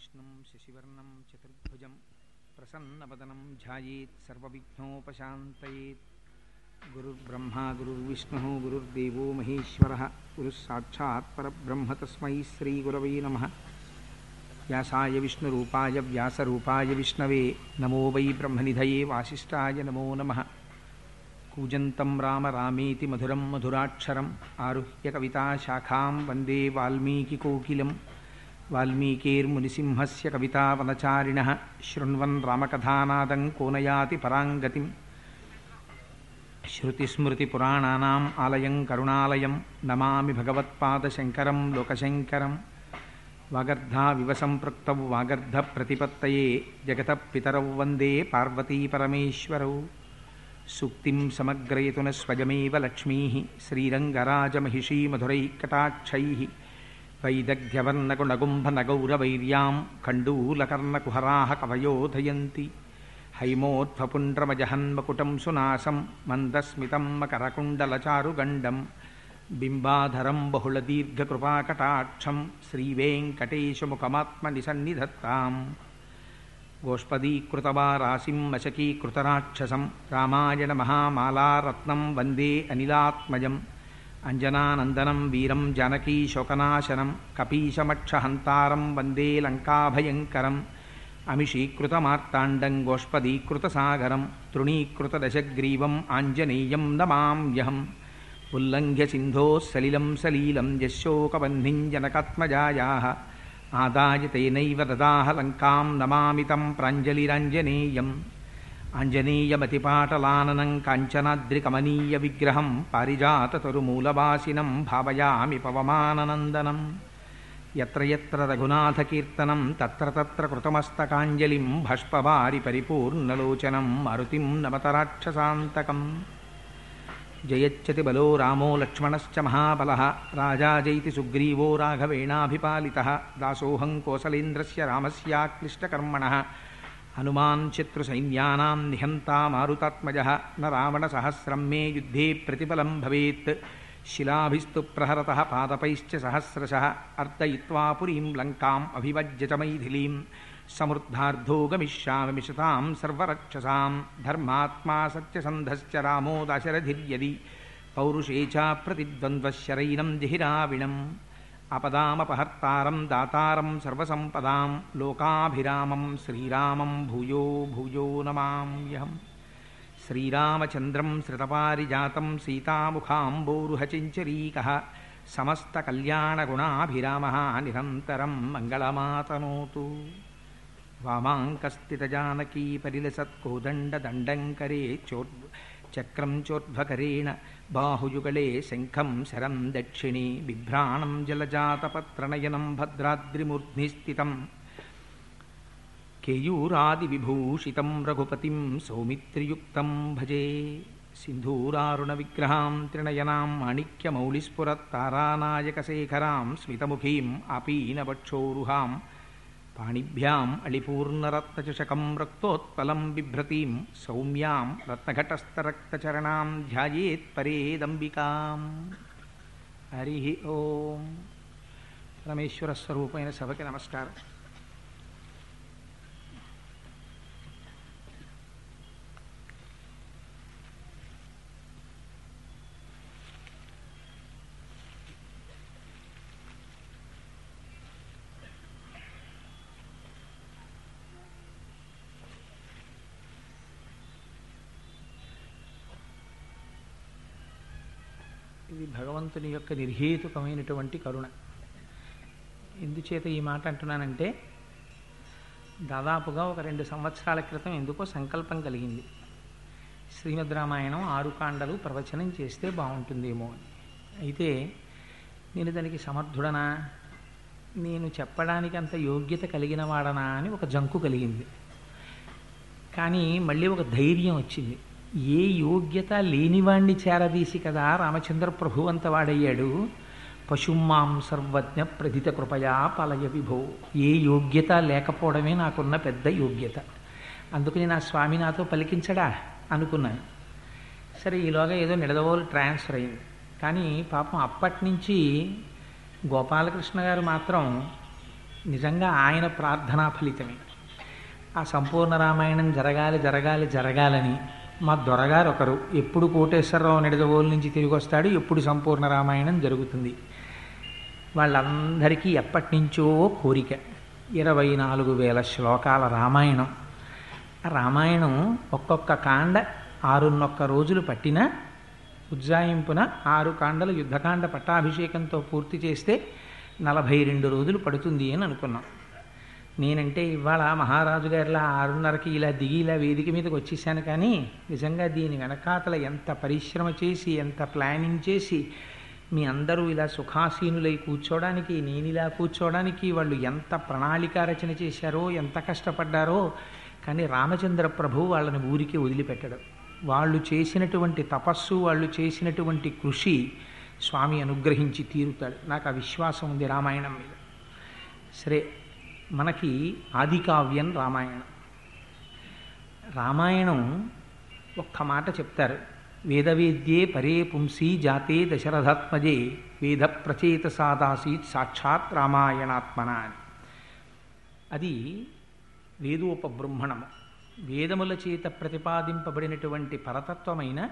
विष्णुं शशिवर्णं चतुर्भुजं प्रसन्नवदनं ध्यायेत् सर्वविघ्नोपशान्तयेत्। गुरुर्ब्रह्मा, गुरुर्विष्णुः, गुरुर्देवो महेश्वरः गुरुः साक्षात् परब्रह्म तस्मै श्रीगुरवै नमः। व्यासाय विष्णुरूपाय, व्यासरूपाय विष्णवे, नमो वै ब्रह्मनिधये वासिष्ठाय नमो नमः। कूजन्तं राम रामेति मधुरं मधुराक्षरम्, आरुह्य कविताशाखां वंदे वाल्मीकिकोकिलं వాల్మీకైర్మునిసింహస్య కవితావనచారిణ. శృణ్వన్ రామకథానాదం కోనయాతి పరాంగతిం. శృతిస్మృతిపురాణానాం ఆలయం కరుణాలయం. నమామి భగవత్పాదశంకరం లోకశంకరం. వాగర్ధావివ సంపృక్తౌ వాగర్ధప్రతిపత్తయే జగతపితరౌ వందే పార్వతీపరమేశ్వరౌ సుక్తిం సమగ్రయతున స్వయమేవ లక్ష్మీ. శ్రీరంగరాజమహిషీమధురైకటాక్షై వైదగ్ధ్యవర్ణగుణగుంభనగౌరవైర్యాం ఖండూలకర్ణకుహరాः కవయోధయంతి. హైమోత్ఫపుండ్రమజహన్మకుటం సునాశం మందస్మితం మకరకుండలచారుగండం. బింబాధరం బహుళదీర్ఘకృపాకటాక్షం శ్రీవేంకటేశముఖమాత్మనిసన్నిధత్తాం. గోష్పదీకృతవారాసిం మశకీకృతరాక్షసం రామాయణ మహామాలారత్నం వందే అనిలాత్మజం. अञ्जनानन्दनं वीरं जानकीशोकनाशनं कपीशमक्षहन्तारं वन्दे लङ्काभयङ्करम् अमिषीकृतमार्ताण्डं गोष्पदीकृतसागरं तृणीकृतदशग्रीवम् आञ्जनेयं नमाम्यहम् उल्लङ्घ्य सिन्धोः सलिलं सलीलं यशोकबन्धिं जनकात्मजायाः आदाय तेनैव ददाह लङ्कां नमामि तं प्राञ्जलिरञ्जनेयम् ఆంజనేయమతిపాటలాననం కాంచనాద్రికమనీయ విగ్రహం పారిజాతరుమూలవాసినం భావయామి పవమాననందనం. ఎత్ర ఎత్ర రఘునాథకీర్తనం తత్ర తత్ర కృతమస్తకాంజలిం భష్పవారి పరిపూర్ణలోచనం మారుతిం నవతరాక్షసాంతకం జయచ్చతి బలో రామో లక్ష్మణశ్చ మహాబల రాజా జైతి సుగ్రీవో రాఘవేణాభిపాలిత దాసోహం కోసలేంద్రస్ రామస్యాక్లిష్టకర్మణ హనుమాన్ శత్రు సైన్యానా నిహంతా మారుతాత్మజ న రావణ సహస్రం మే యుద్ధే ప్రతిఫలం భవేత్. శిలాభిస్తు ప్రహరత పాదపైశ్చ సహస్రశ అర్దయిత్వా పురీం లంకాం అభివజ్య చ మైథిలీం. సమృద్ధార్థో గమిష్యామి మిషతాం సర్వరక్షసాం. ధర్మాత్మా సత్యసంధశ్చ రామో దశరథిర్యది పౌరుషే చ ప్రతిద్వంద్వశరైనం జిహిరావిణం. అపదామపహర్తారం దాతారం సర్వసంపదాం లోకాభిరామం శ్రీరామం భూయో భూయో నమామ్యహం శ్రీరామచంద్రం శ్రతపారిజాతం సీతాముఖాంబోరుహచించరీక. సమస్తకళ్యాణగుణాభిరామ నిరంతరం మంగళమాతనోతు వామాంకస్థితజానకీ పరిలసత్కోదండదండంకరే చోర్ చక్రం చోర్ధ్వకరేణ బాహుయుగళే శంఖం శరం దక్షిణి బిభ్రాణం జలజాతపత్రనయనం భద్రాద్రిమూర్ధ్ని స్థితం కేయూరాది విభూషితం రఘుపతిం సౌమిత్రియుక్తం భజే. సింధూరారుణ సింధూరారుణవిగ్రహాం త్రిణయనాం మాణిక్యమౌళిస్ఫురత్తారానాయకశేఖరాం స్మితముఖీం ఆపీనవక్షోరుహాం పాణిభ్యాం అళిపూర్ణరత్నచకం రక్తోత్పలం బిభ్రతీం సౌమ్యాం రత్నఘటస్థరక్తచరణాం ధ్యాయేత్ పరేదంబికాం. హరి ఓం. పరమేశ్వర స్వరూపమైన సభకి నమస్కారం. ఇది భగవంతుని యొక్క నిర్హేతుకమైనటువంటి కరుణ. ఎందుచేత ఈ మాట అంటున్నానంటే దాదాపుగా ఒక రెండు సంవత్సరాల క్రితం ఎందుకో సంకల్పం కలిగింది. శ్రీమద్ రామాయణం ఆరు కాండలు ప్రవచనం చేస్తే బాగుంటుందేమో అని. అయితే నేను దానికి సమర్థుడనా? నేను చెప్పడానికి అంత యోగ్యత కలిగిన వాడనా అని ఒక జంకు కలిగింది. కానీ మళ్ళీ ఒక ధైర్యం వచ్చింది. ఏ యోగ్యత లేనివాణ్ణి చేరదీసి కదా రామచంద్ర ప్రభు అంత వాడయ్యాడు. పశుమాం సర్వజ్ఞ ప్రథిత కృపయా పలయ విభో. ఏ యోగ్యత లేకపోవడమే నాకున్న పెద్ద యోగ్యత. అందుకని నా స్వామి నాతో పలికించడా? అనుకున్నాను సరే ఈలోగా ఏదో నిడదవోలు ట్రాన్స్ఫర్ అయింది. కానీ పాపం అప్పటి నుంచి గోపాలకృష్ణ గారు మాత్రం నిజంగా ఆయన ప్రార్థనా ఫలితమే. ఆ సంపూర్ణ రామాయణం జరగాలి జరగాలి జరగాలని మా దొరగారు ఒకరు ఎప్పుడు కోటేశ్వరరావు నిడదవోలు నుంచి తిరిగి వస్తాడు ఎప్పుడు సంపూర్ణ రామాయణం జరుగుతుంది. వాళ్ళందరికీ ఎప్పటి నుంచో కోరిక ఇరవై నాలుగు వేల శ్లోకాల రామాయణం. రామాయణం ఒక్కొక్క కాండ ఆరున్నొక్క రోజులు పట్టిన ఉజ్జాయింపున ఆరు కాండలు యుద్ధకాండ పట్టాభిషేకంతో పూర్తి చేస్తే నలభై రెండు రోజులు పడుతుంది అని అనుకున్నాం. నేనంటే ఇవాళ మహారాజు గారిలా ఆరున్నరకి ఇలా దిగి ఇలా వేదిక మీదకి వచ్చేసాను కానీ నిజంగా దీని వెనకాతల ఎంత పరిశ్రమ చేసి ఎంత ప్లానింగ్ చేసి మీ అందరూ ఇలా సుఖాసీనులై కూర్చోవడానికి నేను ఇలా కూర్చోవడానికి వాళ్ళు ఎంత ప్రణాళిక రచన చేశారో ఎంత కష్టపడ్డారో కానీ రామచంద్ర ప్రభు వాళ్ళని ఊరికి వదిలిపెట్టడం. వాళ్ళు చేసినటువంటి తపస్సు వాళ్ళు చేసినటువంటి కృషి స్వామి అనుగ్రహించి తీరుతాడు. నాకు ఆ విశ్వాసం ఉంది రామాయణం మీద. సరే మనకి ఆదికావ్యం రామాయణం. రామాయణం ఒక్క మాట చెప్తారు. వేదవేద్యే పరే పుంసి జాతే దశరథాత్మజే వేద ప్రచేత సాదాసీత్ సాక్షాత్ రామాయణాత్మన అని అది వేదోపబ్రహ్మణము. వేదముల చేత ప్రతిపాదింపబడినటువంటి పరతత్వమైన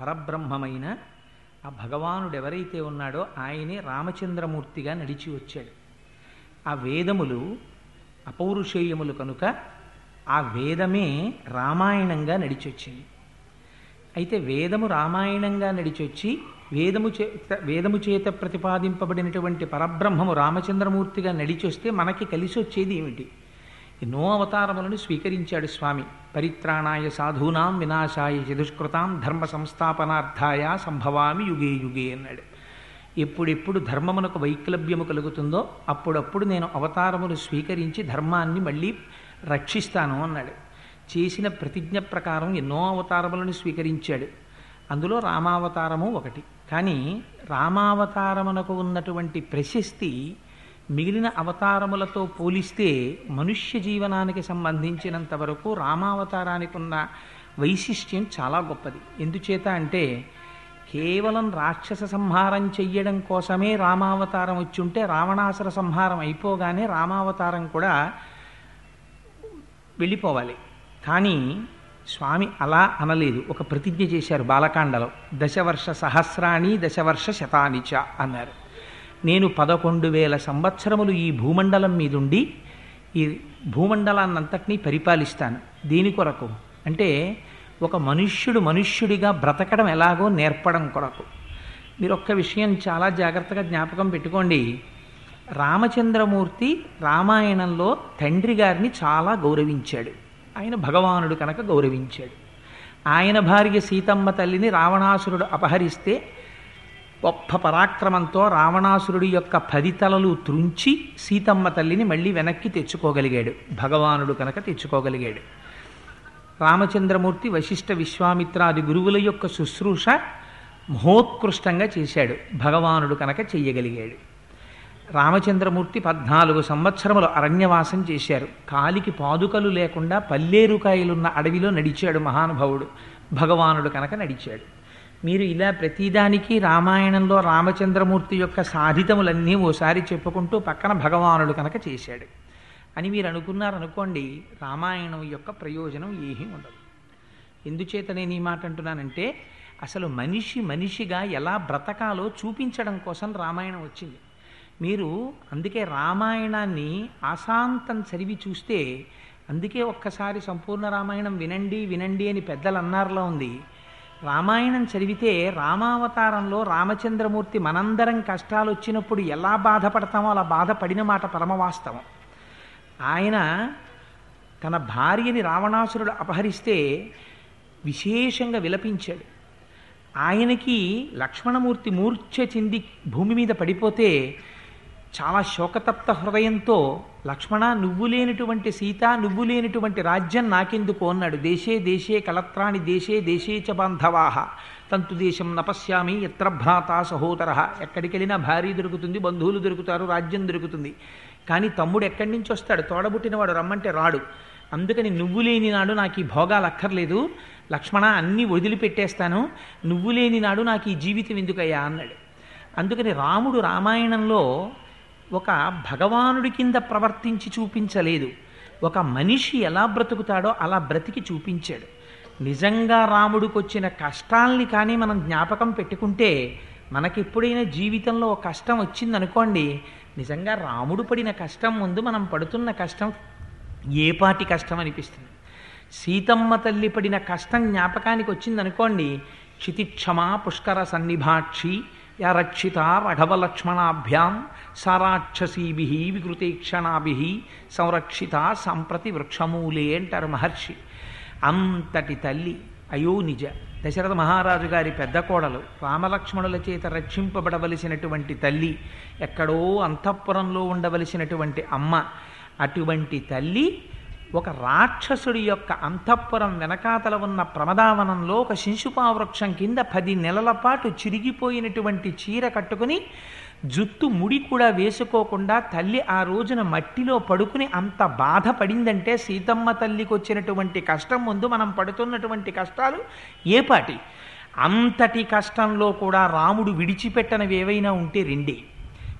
పరబ్రహ్మమైన ఆ భగవానుడు ఎవరైతే ఉన్నాడో ఆయనే రామచంద్రమూర్తిగా నడిచి వచ్చాడు ఆ వేదములు అపౌరుషేయములు కనుక ఆ వేదమే రామాయణంగా నడిచొచ్చింది. అయితే వేదము రామాయణంగా నడిచొచ్చి వేదము చేత వేదము చేత ప్రతిపాదింపబడినటువంటి పరబ్రహ్మము రామచంద్రమూర్తిగా నడిచొస్తే మనకి కలిసి వచ్చేది ఏమిటి ఎన్నో అవతారములను స్వీకరించాడు స్వామి. పరిత్రాణాయ సాధూనాం వినాశాయ చతుష్కృతాం ధర్మ సంస్థాపనార్థాయ సంభవామి యుగే యుగే అన్నాడు. ఎప్పుడెప్పుడు ధర్మమునకు వైక్లభ్యము కలుగుతుందో అప్పుడప్పుడు నేను అవతారములు స్వీకరించి ధర్మాన్ని మళ్ళీ రక్షిస్తాను అన్నాడు. చేసిన ప్రతిజ్ఞ ప్రకారం ఎన్నో అవతారములను స్వీకరించాడు. అందులో రామావతారము ఒకటి. కానీ రామావతారమునకు ఉన్నటువంటి ప్రశస్తి మిగిలిన అవతారములతో పోలిస్తే మనుష్య జీవనానికి సంబంధించినంత వరకు రామావతారానికి ఉన్న వైశిష్ట్యం చాలా గొప్పది. ఎందుచేత అంటే కేవలం రాక్షస సంహారం చెయ్యడం కోసమే రామావతారం వచ్చి ఉంటే రావణాసుర సంహారం అయిపోగానే రామావతారం కూడా వెళ్ళిపోవాలి. కానీ స్వామి అలా అనలేదు. ఒక ప్రతిజ్ఞ చేశారు బాలకాండలో. దశవర్ష సహస్రాణి దశవర్ష శతానిచ అన్నారు. నేను పదకొండు వేల సంవత్సరములు ఈ భూమండలం మీదుండి ఈ భూమండలాన్నంతటినీ పరిపాలిస్తాను. దీని కొరకు? అంటే ఒక మనుష్యుడు మనుష్యుడిగా బ్రతకడం ఎలాగో నేర్పడం కొరకు. మీరు ఒక్క విషయం చాలా జాగ్రత్తగా జ్ఞాపకం పెట్టుకోండి. రామచంద్రమూర్తి రామాయణంలో తండ్రి గారిని చాలా గౌరవించాడు. ఆయన భగవానుడు కనుక గౌరవించాడు. ఆయన భార్య సీతమ్మ తల్లిని రావణాసురుడు అపహరిస్తే గొప్ప పరాక్రమంతో రావణాసురుడి యొక్క పది తలలు త్రుంచి సీతమ్మ తల్లిని మళ్ళీ వెనక్కి తెచ్చుకోగలిగాడు. భగవానుడు కనుక తెచ్చుకోగలిగాడు. రామచంద్రమూర్తి వశిష్ఠ విశ్వామిత్రాది గురువుల యొక్క శుశ్రూష మహోత్కృష్టంగా చేశాడు. భగవానుడు కనుక చెయ్యగలిగాడు. రామచంద్రమూర్తి పద్నాలుగు సంవత్సరములు అరణ్యవాసం చేశారు. కాలికి పాదుకలు లేకుండా పల్లేరుకాయలున్న అడవిలో నడిచాడు మహానుభావుడు. భగవానుడు కనుక నడిచాడు. మీరు ఇలా ప్రతిదానికి రామాయణంలో రామచంద్రమూర్తి యొక్క సాధితములన్నీ ఓసారి చెప్పుకుంటూ పక్కన భగవానుడు కనుక చేశాడు. అని మీరు అనుకున్నారనుకోండి రామాయణం యొక్క ప్రయోజనం ఏమీ ఉండదు. ఎందుచేత నేను ఈ మాట అంటున్నానంటే అసలు మనిషి మనిషిగా ఎలా బ్రతకాలో చూపించడం కోసం రామాయణం వచ్చింది. మీరు అందుకే రామాయణాన్ని ఆశాంతం చదివి చూస్తే అందుకే ఒక్కసారి సంపూర్ణ రామాయణం వినండి వినండి అని పెద్దలు అన్నారులో ఉంది. రామాయణం చదివితే రామావతారంలో రామచంద్రమూర్తి మనందరం కష్టాలు వచ్చినప్పుడు ఎలా బాధపడతామో అలా బాధపడిన మాట పరమవాస్తవం. ఆయన తన భార్యని రావణాసురుడు అపహరిస్తే విశేషంగా విలపించాడు. ఆయనకి లక్ష్మణమూర్తి మూర్ఛ చెంది భూమి మీద పడిపోతే చాలా శోకతప్త హృదయంతో లక్ష్మణ నువ్వు లేనటువంటి సీత నువ్వు లేనటువంటి రాజ్యం నాకెందుకు అన్నాడు. దేశే దేశే కలత్రాణి దేశే దేశే చ బాంధవాహ తంతు దేశం నపశ్యామి ఎత్ర భ్రాత సహోదర. ఎక్కడికి వెళ్ళినా భార్య దొరుకుతుంది బంధువులు దొరుకుతారు రాజ్యం దొరుకుతుంది. కానీ తమ్ముడు ఎక్కడి నుంచి వస్తాడు? తోడబుట్టినవాడు రమ్మంటే రాడు. అందుకని నువ్వు లేని నాడు నాకు ఈ భోగాలు అక్కర్లేదు. లక్ష్మణ అన్నీ వదిలిపెట్టేస్తాను. నువ్వు లేని నాడు నాకు ఈ జీవితం ఎందుకయ్యా? అన్నాడు. అందుకని రాముడు రామాయణంలో ఒక భగవానుడి కింద ప్రవర్తించి చూపించలేదు. ఒక మనిషి ఎలా బ్రతుకుతాడో అలా బ్రతికి చూపించాడు. నిజంగా రాముడికి వచ్చిన కష్టాల్ని కానీ మనం జ్ఞాపకం పెట్టుకుంటే మనకెప్పుడైనా జీవితంలో కష్టం వచ్చిందనుకోండి నిజంగా రాముడు పడిన కష్టం ముందు మనం పడుతున్న కష్టం ఏపాటి కష్టం అనిపిస్తుంది? సీతమ్మ తల్లి పడిన కష్టం జ్ఞాపకానికి వచ్చిందనుకోండి క్షితిక్షమా పుష్కర సన్నిభాక్షి యా రక్షిత రఘవ లక్ష్మణాభ్యాం సారాక్షసీభి వికృతీక్షణాభి సంరక్షిత సంప్రతి వృక్షమూలే అంటారు మహర్షి. అంతటి తల్లి అయో నిజ దశరథ మహారాజు గారి పెద్ద కోడలు రామలక్ష్మణుల చేత రక్షింపబడవలసినటువంటి తల్లి ఎక్కడో అంతఃపురంలో ఉండవలసినటువంటి అమ్మ. అటువంటి తల్లి ఒక రాక్షసుడి యొక్క అంతఃపురం వెనకాతల ఉన్న ప్రమదావనంలో ఒక శిశుపావృక్షం కింద పది నెలల పాటు చిరిగిపోయినటువంటి చీర కట్టుకుని జుత్తు ముడి కూడా వేసుకోకుండా తల్లి ఆ రోజున మట్టిలో పడుకుని అంత బాధపడిందంటే సీతమ్మ తల్లికి వచ్చినటువంటి కష్టం ముందు మనం పడుతున్నటువంటి కష్టాలు ఏపాటి అంతటి కష్టంలో కూడా రాముడు విడిచిపెట్టనవి ఏవైనా ఉంటే రెండే.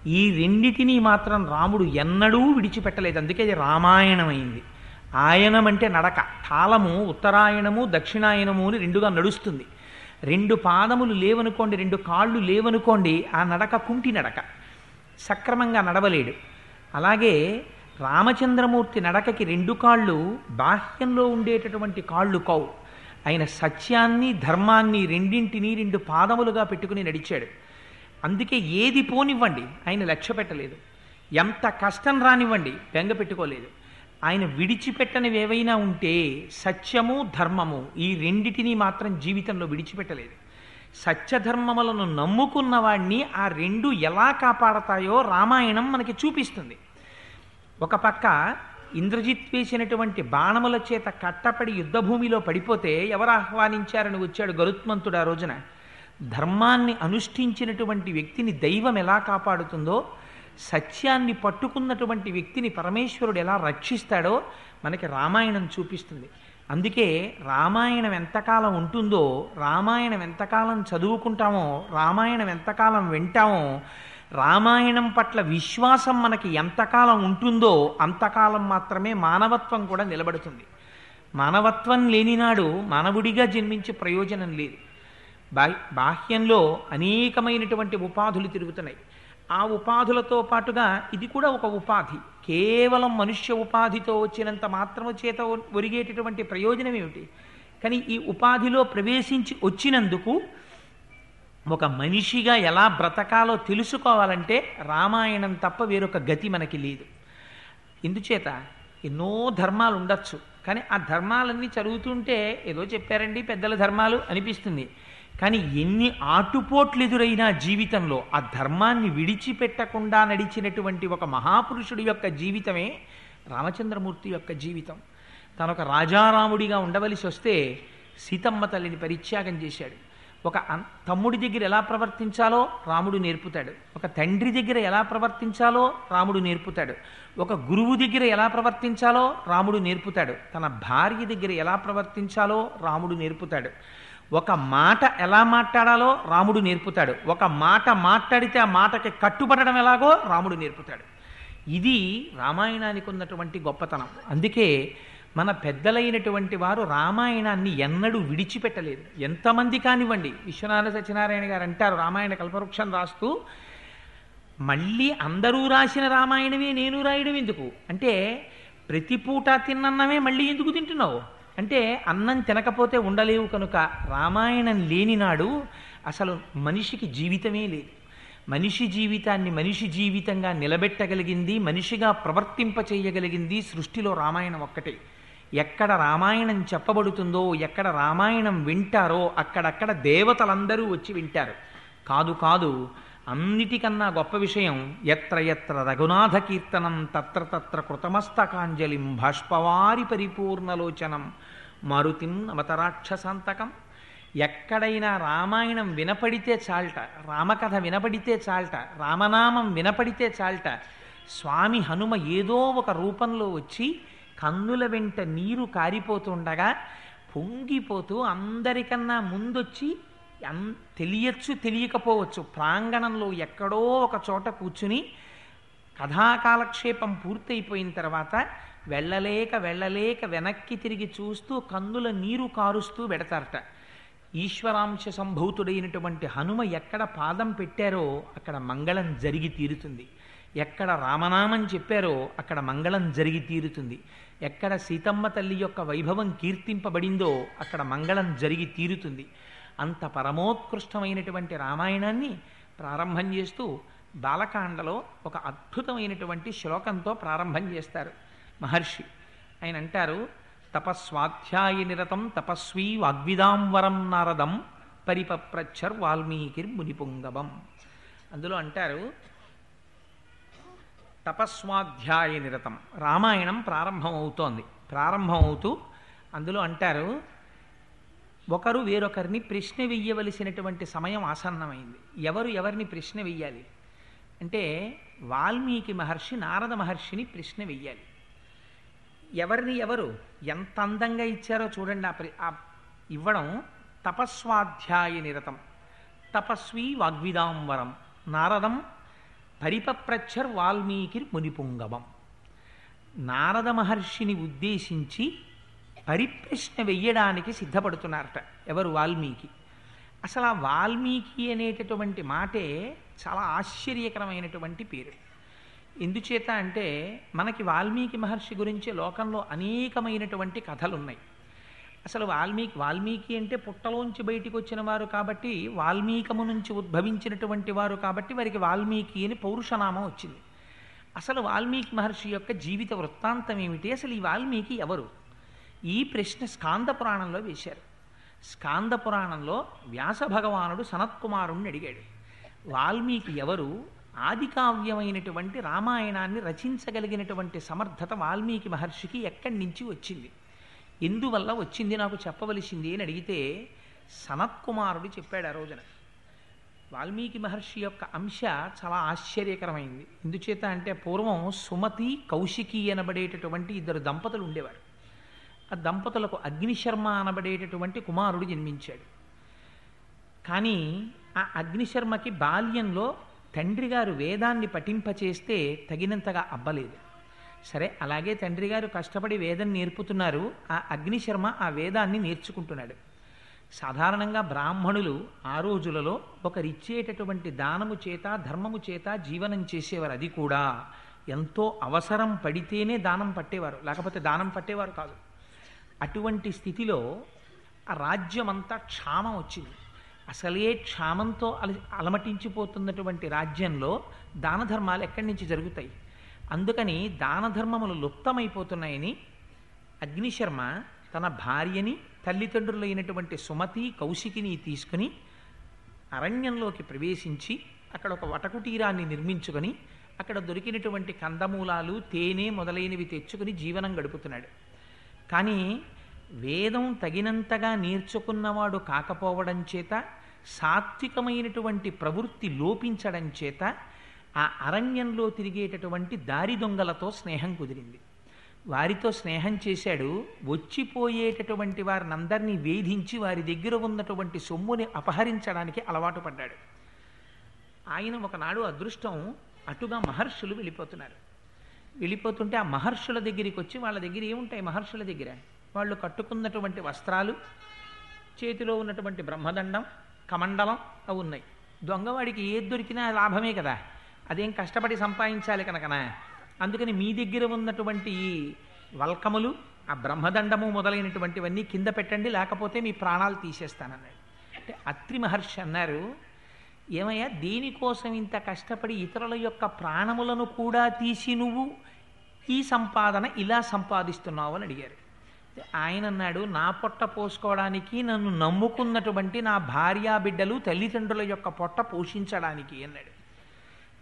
ఈ రెండిటిని మాత్రం రాముడు ఎన్నడూ విడిచిపెట్టలేదు. అందుకే ఇది రామాయణమైంది. ఆయనం అంటే నడక. తాళము ఉత్తరాయణము దక్షిణాయనము అని రెండుగా నడుస్తుంది. రెండు పాదములు లేవనుకోండి రెండు కాళ్ళు లేవనుకోండి ఆ నడక కుంటి నడక. సక్రమంగా నడవలేడు. అలాగే రామచంద్రమూర్తి నడకకి రెండు కాళ్ళు బాహ్యంలో ఉండేటటువంటి కాళ్ళు కౌ ఆయన సత్యాన్ని ధర్మాన్ని రెండింటినీ రెండు పాదములుగా పెట్టుకుని నడిచాడు. అందుకే ఏది పోనివ్వండి ఆయన లక్ష్య పెట్టలేదు. ఎంత కష్టం రానివ్వండి బెంగ పెట్టుకోలేదు. ఆయన విడిచిపెట్టనివి ఏవైనా ఉంటే సత్యము ధర్మము ఈ రెండిటిని మాత్రం జీవితంలో విడిచిపెట్టలేదు. సత్యధర్మములను నమ్ముకున్న వాడిని ఆ రెండు ఎలా కాపాడతాయో రామాయణం మనకి చూపిస్తుంది. ఒక పక్క ఇంద్రజిత్ వేసినటువంటి బాణముల చేత కట్టపడి యుద్ధభూమిలో పడిపోతే ఎవరు ఆహ్వానించారని వచ్చాడు గరుత్మంతుడు ఆ రోజున? ధర్మాన్ని అనుష్ఠించినటువంటి వ్యక్తిని దైవం ఎలా కాపాడుతుందో సత్యాన్ని పట్టుకున్నటువంటి వ్యక్తిని పరమేశ్వరుడు ఎలా రక్షిస్తాడో మనకి రామాయణం చూపిస్తుంది. అందుకే రామాయణం ఎంతకాలం ఉంటుందో రామాయణం ఎంతకాలం చదువుకుంటామో రామాయణం ఎంతకాలం వింటామో రామాయణం పట్ల విశ్వాసం మనకి ఎంతకాలం ఉంటుందో అంతకాలం మాత్రమే మానవత్వం కూడా నిలబడుతుంది. మానవత్వం లేనినాడు మానవుడిగా జన్మించే ప్రయోజనం లేదు. బా బాహ్యంలో అనేకమైనటువంటి ఉపాధులు తిరుగుతున్నాయి. ఆ ఉపాధులతో పాటుగా ఇది కూడా ఒక ఉపాధి. కేవలం మనుష్య ఉపాధితో వచ్చినంత మాత్రము చేత ఒరిగేటటువంటి ప్రయోజనం ఏమిటి? కానీ ఈ ఉపాధిలో ప్రవేశించి వచ్చినందుకు ఒక మనిషిగా ఎలా బ్రతకాలో తెలుసుకోవాలంటే రామాయణం తప్ప వేరొక గతి మనకి లేదు. ఇందుచేత ఎన్నో ధర్మాలు ఉండొచ్చు. కానీ ఆ ధర్మాలన్నీ చదువుతుంటే ఏదో చెప్పారండి పెద్దల ధర్మాలు అనిపిస్తుంది. కానీ ఎన్ని ఆటుపోట్లు ఎదురైనా జీవితంలో ఆ ధర్మాన్ని విడిచిపెట్టకుండా నడిచినటువంటి ఒక మహాపురుషుడి యొక్క జీవితమే రామచంద్రమూర్తి యొక్క జీవితం. తను ఒక రాజారాముడిగా ఉండవలసి వస్తే సీతమ్మ తల్లిని పరిత్యాగం చేశాడు. ఒక తమ్ముడి దగ్గర ఎలా ప్రవర్తించాలో రాముడు నేర్పుతాడు. ఒక తండ్రి దగ్గర ఎలా ప్రవర్తించాలో రాముడు నేర్పుతాడు. ఒక గురువు దగ్గర ఎలా ప్రవర్తించాలో రాముడు నేర్పుతాడు. తన భార్య దగ్గర ఎలా ప్రవర్తించాలో రాముడు నేర్పుతాడు. ఒక మాట ఎలా మాట్లాడాలో రాముడు నేర్పుతాడు. ఒక మాట మాట్లాడితే ఆ మాటకి కట్టుబడడం ఎలాగో రాముడు నేర్పుతాడు. ఇది రామాయణానికి ఉన్నటువంటి గొప్పతనం. అందుకే మన పెద్దలైనటువంటి వారు రామాయణాన్ని ఎన్నడూ విడిచిపెట్టలేదు. ఎంతమంది కానివ్వండి విశ్వనాథ సత్యనారాయణ గారు అంటారు రామాయణ కల్పవృక్షం రాస్తూ మళ్ళీ అందరూ రాసిన రామాయణమే నేను రాయడం ఎందుకు? అంటే ప్రతి పూట తిన్నన్నమే మళ్ళీ ఎందుకు తింటున్నావు? అంటే అన్నం తినకపోతే ఉండలేవు కనుక రామాయణం లేనినాడు అసలు మనిషికి జీవితమే లేదు. మనిషి జీవితాన్ని మనిషి జీవితంగా నిలబెట్టగలిగింది మనిషిగా ప్రవర్తింప చేయగలిగింది సృష్టిలో రామాయణం ఒక్కటే. ఎక్కడ రామాయణం చెప్పబడుతుందో ఎక్కడ రామాయణం వింటారో అక్కడక్కడ దేవతలందరూ వచ్చి వింటారు. కాదు కాదు అన్నిటికన్నా గొప్ప విషయం ఎత్ర ఎత్ర రఘునాథ కీర్తనం తత్ర తత్ర కృతమస్తకాంజలిం భాష్పవారి పరిపూర్ణలోచనం మారుతిం నమతరాక్షసాంతకం ఎక్కడైనా రామాయణం వినపడితే చాల్ట రామకథ వినపడితే చాల్ట రామనామం వినపడితే చాల్ట స్వామి హనుమ ఏదో ఒక రూపంలో వచ్చి కన్నుల వెంట నీరు కారిపోతుండగా పొంగిపోతూ అందరికన్నా ముందొచ్చి అన్ తెలియచ్చు తెలియకపోవచ్చు ప్రాంగణంలో ఎక్కడో ఒక చోట కూర్చుని కథాకాలక్షేపం పూర్తయిపోయిన తర్వాత వెళ్ళలేక వెళ్ళలేక వెనక్కి తిరిగి చూస్తూ కన్నుల నీరు కారుస్తూ పెడతారట. ఈశ్వరాంశ సంభూతుడైనటువంటి హనుమ ఎక్కడ పాదం పెట్టారో అక్కడ మంగళం జరిగి తీరుతుంది. ఎక్కడ రామనామం చెప్పారో అక్కడ మంగళం జరిగి తీరుతుంది. ఎక్కడ సీతమ్మ తల్లి యొక్క వైభవం కీర్తింపబడిందో అక్కడ మంగళం జరిగి తీరుతుంది. అంత పరమోత్కృష్టమైనటువంటి రామాయణాన్ని ప్రారంభం చేస్తూ బాలకాండలో ఒక అద్భుతమైనటువంటి శ్లోకంతో ప్రారంభం చేస్తారు. మహర్షి. ఆయన అంటారు తపస్వాధ్యాయ నిరతం తపస్వీ వాగ్విదాంవరం నారదం పరిపప్రచ్చర్ వాల్మీకిర్ మునిపుంగవం అందులో అంటారు తపస్వాధ్యాయ నిరతం రామాయణం ప్రారంభం అవుతోంది ప్రారంభం అవుతూ అందులో అంటారు ఒకరు వేరొకరిని ప్రశ్న వెయ్యవలసినటువంటి సమయం ఆసన్నమైంది. ఎవరు ఎవరిని ప్రశ్న వెయ్యాలి? అంటే వాల్మీకి మహర్షి నారద మహర్షిని ప్రశ్న వెయ్యాలి. ఎవరిని ఎవరు ఎంత అందంగా ఇచ్చారో చూడండి ఆ ప్రి- ఆ ఇవ్వడం తపస్వాధ్యాయ నిరతం తపస్వి వాగ్విదాంబరం నారదం పరిపప్రచ్చర్ వాల్మీకి మునిపుంగవం నారద మహర్షిని ఉద్దేశించి పరిప్రశ్న వెయ్యడానికి సిద్ధపడుతున్నారట ఎవరు వాల్మీకి. అసలు ఆ వాల్మీకి అనేటటువంటి మాటే చాలా ఆశ్చర్యకరమైనటువంటి పేరు. ఎందుచేత అంటే మనకి వాల్మీకి మహర్షి గురించి లోకంలో అనేకమైనటువంటి కథలున్నాయి. అసలు వాల్మీకి వాల్మీకి అంటే పుట్టలోంచి బయటికి వచ్చిన వారు కాబట్టి వాల్మీకము నుంచి ఉద్భవించినటువంటి వారు కాబట్టి వారికి వాల్మీకి అని పౌరుషనామం వచ్చింది. అసలు వాల్మీకి మహర్షి యొక్క జీవిత వృత్తాంతం ఏమిటి? అసలు ఈ వాల్మీకి ఎవరు? ఈ ప్రశ్న స్కాంద పురాణంలో వేశారు. స్కాంద పురాణంలో వ్యాస భగవానుడు సనత్కుమారుణ్ణి అడిగాడు. వాల్మీకి ఎవరు? ఆదికావ్యమైనటువంటి రామాయణాన్ని రచించగలిగినటువంటి సమర్థత వాల్మీకి మహర్షికి ఎక్కడి నుంచి వచ్చింది? ఎందువల్ల వచ్చింది నాకు చెప్పవలసింది అని అడిగితే సనత్కుమారుడు చెప్పాడు ఆ రోజున. వాల్మీకి మహర్షి యొక్క అంశ చాలా ఆశ్చర్యకరమైంది. ఎందుచేత అంటే పూర్వం సుమతి కౌశికి అనబడేటటువంటి ఇద్దరు దంపతులు ఉండేవారు. ఆ దంపతులకు అగ్నిశర్మ అనబడేటటువంటి కుమారుడు జన్మించాడు. కానీ ఆ అగ్నిశర్మకి బాల్యంలో తండ్రి గారు వేదాన్ని పఠింపచేస్తే తగినంతగా అబ్బలేదు. సరే అలాగే తండ్రి గారు కష్టపడి వేదం నేర్పుతున్నారు. ఆ అగ్నిశర్మ ఆ వేదాన్ని నేర్చుకుంటున్నాడు. సాధారణంగా బ్రాహ్మణులు ఆ రోజులలో ఒకరిచ్చేటటువంటి దానము చేత ధర్మము చేత జీవనం చేసేవారు అది కూడా. ఎంతో అవసరం పడితేనే దానం పట్టేవారు. లేకపోతే దానం పట్టేవారు కాదు. అటువంటి స్థితిలో ఆ రాజ్యమంతా క్షామం వచ్చింది. అసలే క్షామంతో అల అలమటించిపోతున్నటువంటి రాజ్యంలో దాన ధర్మాలు ఎక్కడి నుంచి జరుగుతాయి? అందుకని దాన ధర్మములు లుప్తమైపోతున్నాయని అగ్నిశర్మ తన భార్యని తల్లిదండ్రులైనటువంటి సుమతి కౌశికిని తీసుకుని అరణ్యంలోకి ప్రవేశించి అక్కడ ఒక వటకుటీరాన్ని నిర్మించుకొని అక్కడ దొరికినటువంటి కందమూలాలు తేనె మొదలైనవి తెచ్చుకుని జీవనం గడుపుతున్నాడు. కానీ వేదం తగినంతగా నేర్చుకున్నవాడు కాకపోవడం చేత సాత్వికమైనటువంటి ప్రవృత్తి లోపించడం చేత ఆ అరణ్యంలో తిరిగేటటువంటి దారి దొంగలతో స్నేహం కుదిరింది. వారితో స్నేహం చేశాడు. వచ్చిపోయేటటువంటి వారిని అందరినీ వేధించి వారి దగ్గర ఉన్నటువంటి సొమ్ముని అపహరించడానికి అలవాటు పడ్డాడు. ఆయన ఒకనాడు అదృష్టం అటుగా మహర్షులు వెళ్ళిపోతున్నారు. వెళ్ళిపోతుంటే ఆ మహర్షుల దగ్గరికి వచ్చి వాళ్ళ దగ్గర ఏముంటాయి మహర్షుల దగ్గర? వాళ్ళు కట్టుకున్నటువంటి వస్త్రాలు చేతిలో ఉన్నటువంటి బ్రహ్మదండం కమండలం అవి ఉన్నాయి. దొంగవాడికి ఏది దొరికినా లాభమే కదా. అదేం కష్టపడి సంపాదించాలి కనుకనా? అందుకని మీ దగ్గర ఉన్నటువంటి వల్కములు ఆ బ్రహ్మదండము మొదలైనటువంటివన్నీ కింద పెట్టండి లేకపోతే మీ ప్రాణాలు తీసేస్తానన్నాడు. అంటే అత్రి మహర్షి అన్నారు ఏమయ్యా దేనికోసం ఇంత కష్టపడి ఇతరుల యొక్క ప్రాణములను కూడా తీసి నువ్వు ఈ సంపాదన ఇలా సంపాదిస్తున్నావు అని అడిగారు. ఆయన అన్నాడు నా పొట్ట పోసుకోవడానికి నన్ను నమ్ముకున్నటువంటి నా భార్యా బిడ్డలు తల్లిదండ్రుల యొక్క పొట్ట పోషించడానికి అన్నాడు.